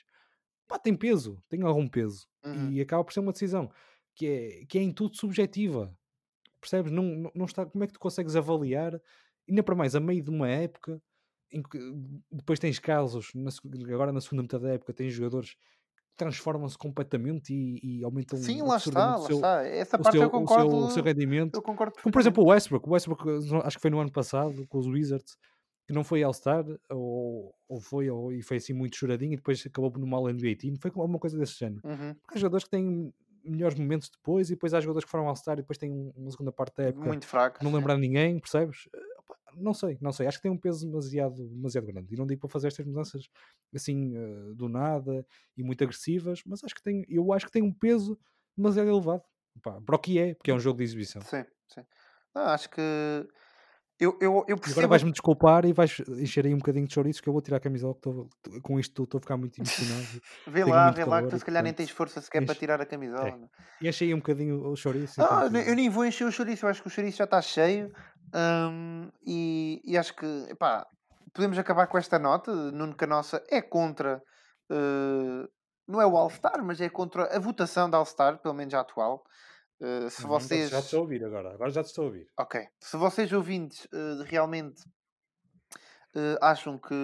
Pá, tem peso, tem algum peso. Uhum. E acaba por ser uma decisão que é, que é em tudo subjetiva. Percebes? Não, não, está, como é que tu consegues avaliar, ainda para mais a meio de uma época em que depois tens casos, na, agora na segunda metade da época, tens jogadores que transformam-se completamente e, e aumentam Sim, lá está, lá seu, está. Essa parte seu, eu concordo. O seu, o seu rendimento. Eu concordo Como por exemplo o Westbrook. O Westbrook, acho que foi no ano passado, com os Wizards, que não foi All-Star, ou, ou foi, ou, e foi assim muito choradinho, e depois acabou no mal NBA Team. Foi alguma coisa desse género. Uhum. Porque há jogadores que têm melhores momentos depois, e depois há jogadores que foram All-Star e depois têm uma segunda parte da época muito fraco. Não lembrar ninguém, percebes? não sei, não sei. Acho que tem um peso demasiado, demasiado grande. E não digo para fazer estas mudanças assim uh, do nada e muito agressivas, mas acho que tem, eu acho que tem um peso demasiado elevado. Pá, para o que é, porque é um jogo de exibição. Sim, sim. Não, acho que eu, eu, eu percebo... Agora vais-me desculpar e vais encher aí um bocadinho de chouriços que eu vou tirar a camisola que tô, com isto estou a ficar muito emocionado. vê lá, vê lá que tu se calhar nem tens força sequer enche... para tirar a camisola. É. E enche aí um bocadinho o chouriço. Ah, então, eu nem vou encher o chouriço, eu acho que o chouriço já está cheio. Um, e, e, acho que epá, podemos acabar com esta nota. Nuno Canossa é contra, uh, não é o All-Star, mas é contra a votação da All-Star, pelo menos a atual. Uh, se vocês... Já te estou a ouvir agora, agora já te estou a ouvir. Ok. Se vocês ouvintes uh, realmente acham que,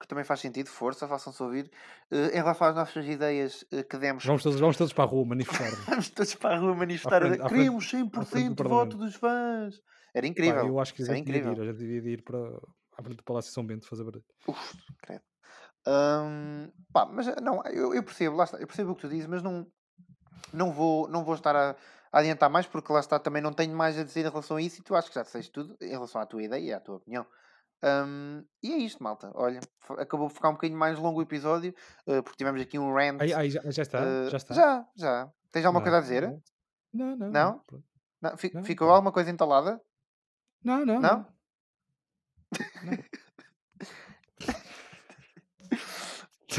que também faz sentido, força, façam-se ouvir. Uh, em relação às nossas ideias uh, que demos. Vamos todos, vamos todos para a rua manifestar. vamos todos para a rua manifestar. Frente, Queríamos 100% de voto dos fãs. Era incrível. Pá, eu acho que já incrível. Ir, eu já devia ir para a frente do Palácio São Bento fazer barulho. Uf, credo. Um, pá, mas não, eu, eu percebo, lá está, eu percebo o que tu dizes, mas não, não, vou, não vou estar a, a, adiantar mais porque lá está, também não tenho mais a dizer em relação a isso e tu acho que já disseste tudo em relação à tua ideia e à tua opinião. Um, e é isto, malta. Olha, acabou de ficar um bocadinho mais longo o episódio, uh, porque tivemos aqui um rant. Aí, aí já, já, está, uh, já está. Já, já. Tens alguma não, coisa a dizer? Não, não. Não? não? não ficou não. alguma coisa entalada? Não, não. Não?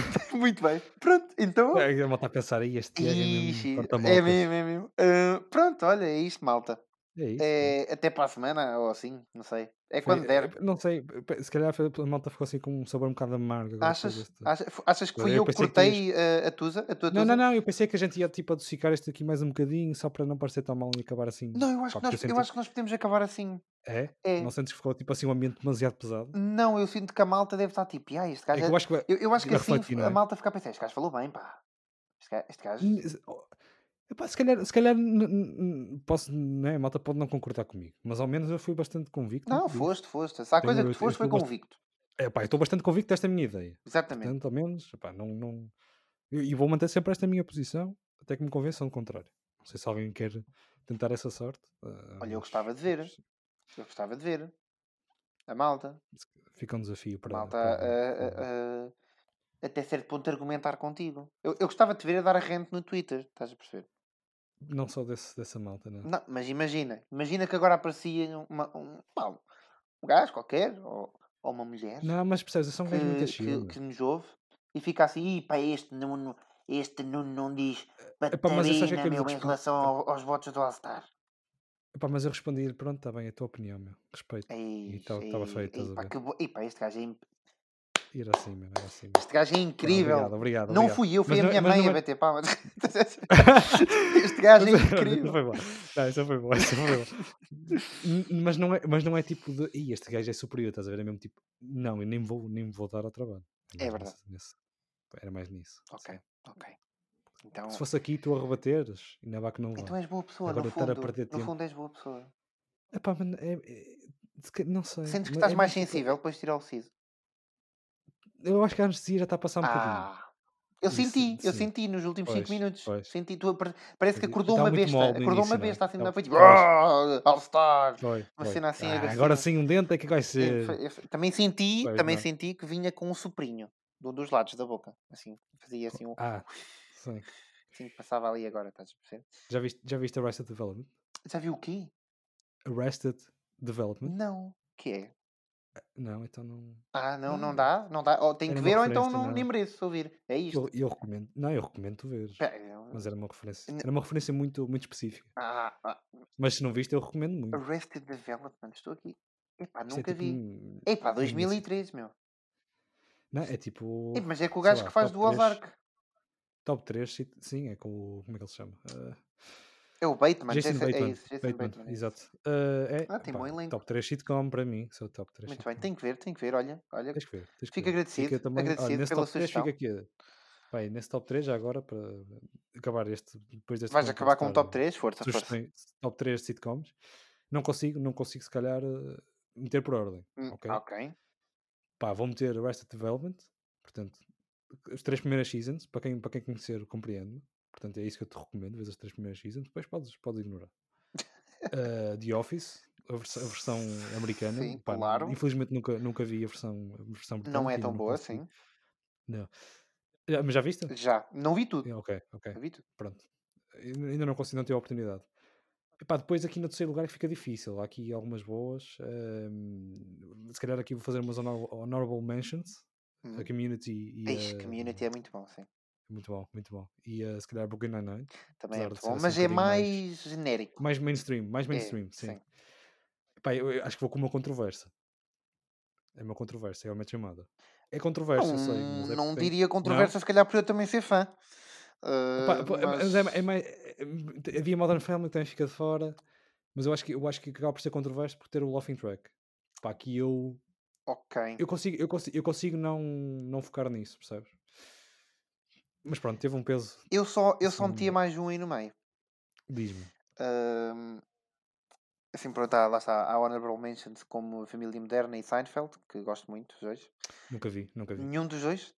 Muito bem. Pronto, então. É, estar a pensar aí, este é mesmo. É mesmo, é mesmo. Uh, pronto, olha, é isto, malta. É isso. É, até para a semana, ou assim, não sei. É quando Foi, der. Não sei, se calhar a malta ficou assim com um sabor um bocado amargo. Achas, achas, achas que fui eu, que cortei que a, a Tusa? A tua não, não, não, eu pensei que a gente ia tipo adocicar este aqui mais um bocadinho só para não parecer tão mal e acabar assim. Não, eu acho, Pá, que, nós, eu, eu acho que nós podemos acabar assim. É? é? Não sentes que ficou tipo assim um ambiente demasiado pesado? Não, eu sinto que a malta deve estar tipo, ah, este gajo. É eu, acho que, eu, eu acho que assim a é? malta fica a pensar, este gajo falou bem, pá. Este gajo. Este gajo... Epá, se calhar, se calhar posso, né, a malta pode não concordar comigo, mas ao menos eu fui bastante convicto. Não, foste, foste. Se há coisa que tu foste, foi convicto. É, pá, eu estou bastante convicto desta minha ideia. Exatamente. Portanto, ao menos, epá, não, não... E vou manter sempre esta minha posição, até que me convençam do contrário. Não sei se alguém quer tentar essa sorte. Uh, Olha, eu gostava de ver. Eu gostava de ver. A malta. Fica um desafio para. A malta, para, uh, até certo ponto, argumentar contigo. Eu, eu gostava de te ver a dar a rente no Twitter, estás a perceber? Não só desse, dessa malta, não. Não, mas imagina, imagina que agora aparecia uma, um, um gajo qualquer, ou, ou uma mulher. Não, mas percebes, são gajo muito que, que nos ouve e fica assim, pá, este não, não, este não, não diz baterina, é meu, em relação ao, aos votos do All-Star. Epá, mas eu respondi-lhe, pronto, está bem, é a tua opinião, meu. Respeito. e estava feito. Ei, pá, que, e pá, este gajo é Ir assim, meu, era assim. Este gajo é incrível. Obrigado, obrigado, Não obrigado. fui eu, foi mas a minha mãe a é bater palmas. este gajo é incrível. Isso foi bom. Não, isso foi bom, isso foi bom. mas, não é, mas não é tipo de. Ih, este gajo é superior, estás a ver? É mesmo tipo. Não, eu nem vou, nem vou dar ao trabalho. É verdade. Nesse, era mais nisso. Ok, ok. Então... Se fosse aqui tu a rebateres, ainda vá que não vá. Então és boa pessoa, Agora, no fundo. A perder no tempo. fundo és boa pessoa. Epá, é, é, não sei. Sentes que estás é mais sensível depois de tirar o siso? Eu acho que a anestesia já está a passar um bocadinho. Ah, eu Isso, senti, eu senti nos últimos 5 minutos. Pois. Senti, tu, parece que acordou uma besta. Acordou uma besta assim, não foi tipo All-Star. Uma cena assim. Ah, agora sim um dente é que vai ser. também senti, também senti que vinha com um soprinho um dos lados da boca. Assim, fazia assim um. Ah, sim. Sim, passava ali agora, estás a perceber? Já viste, já viste Arrested Development? Já viu o quê? Arrested Development? Não. que é? Não, então não. Ah, não, não hum. dá? Não dá? Ou tem que ver ou então não, nem mereço ouvir. É isto. Eu, eu recomendo. Não, eu recomendo tu ver. Mas era uma referência. Era uma referência muito, muito específica. Ah, ah. Mas se não viste, eu recomendo muito. Arrested Development, estou aqui. Epá, é nunca é tipo vi. Epá, 2013, meu. Não, é tipo. mas é com o gajo lá, que faz do Ozark. Top 3, sim, é com o. Como é que ele se chama? Uh... É o Bateman, Jason, Jason Bateman, é isso, Jason Bateman, Bateman é exato. Uh, é, ah, tem bom elenco. Top 3 sitcom para mim, sou top 3 Muito bem, tem que ver, tem que ver, olha. olha tens que ver, tens que fico ver. agradecido, fica também, agradecido olha, pela top 3 fica aqui. Bem, nesse top 3 já agora para acabar este depois deste Vais acabar com o top 3, força, força. Top 3 sitcoms. Não consigo, não consigo se calhar eh, meter por ordem, hum, ok? Ok. Pá, vou meter Arrested Development, portanto, as três primeiras seasons, para quem, para quem conhecer, compreende. Portanto, é isso que eu te recomendo, vês as três primeiras seasons, depois podes, podes ignorar. uh, The Office, a, vers a versão americana. Sim, Pá, claro. Infelizmente nunca, nunca vi a versão, a versão Não é tão boa, sim. Não. Uh, mas já viste? Já. Não vi tudo. ok, ok. vi tudo. Pronto. Ainda não consigo, não ter a oportunidade. Epá, depois aqui no terceiro lugar fica difícil. Há aqui algumas boas. Um, se calhar aqui vou fazer umas honorable mentions. Hum. A Community e. Ixi, a... Community é muito bom, sim. Muito bom, muito bom. E uh, se calhar Brooklyn Nine-Nine. Também é muito bom, mas assim, é mais, mais, genérico. Mais mainstream, mais é, mainstream, é, sim. sim. Epá, eu, eu, acho que vou com uma controvérsia. É uma controvérsia, é uma chamada. É controvérsia, não, sei. Mas é não diria controvérsia, não? se calhar por eu também ser fã. Uh, Epá, mas... É, é, mais, é, havia Modern Family que também fica de fora. Mas eu acho que, eu acho que acaba por ser controverso por ter o Laughing Track. Pá, aqui eu. Ok. Eu consigo, eu consigo, eu consigo não, não focar nisso, percebes? Mas pronto, teve um peso. Eu só, eu só metia mais um aí no meio. Diz-me. Um, assim, pronto, há, lá está. Há Honorable Mentions como Família Moderna e Seinfeld, que gosto muito dos dois. Nunca vi, nunca vi. Nenhum dos dois?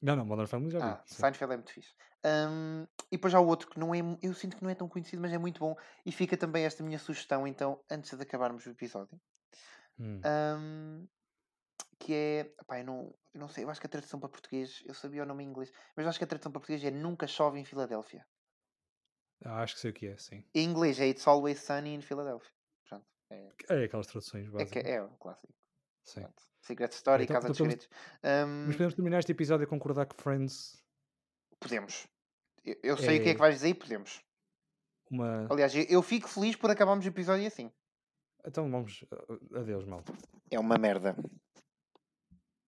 Não, não, Modern Family já vi. Ah, Seinfeld é muito fixe. Um, e depois há o outro que não é, eu sinto que não é tão conhecido, mas é muito bom. E fica também esta minha sugestão, então, antes de acabarmos o episódio. Hum. Um, que é. Pá, eu não, eu não sei, eu acho que a tradução para português, eu sabia o nome em inglês, mas acho que a tradução para português é Nunca Chove em Filadélfia. Ah, acho que sei o que é, sim. Em inglês é It's Always Sunny in Philadelphia. Pronto, é, É aquelas traduções é, básicas. que, é um clássico. Sim. Pronto. Secret Story, Então- Casa então dos Segredos. Mas Hum, podemos terminar este episódio a concordar que Friends podemos. Eu, eu sei o que é É- que vais dizer e podemos. uma. Aliás, eu, fico feliz por acabarmos o episódio assim. Então vamos. uh, Adeus, malta. É uma merda.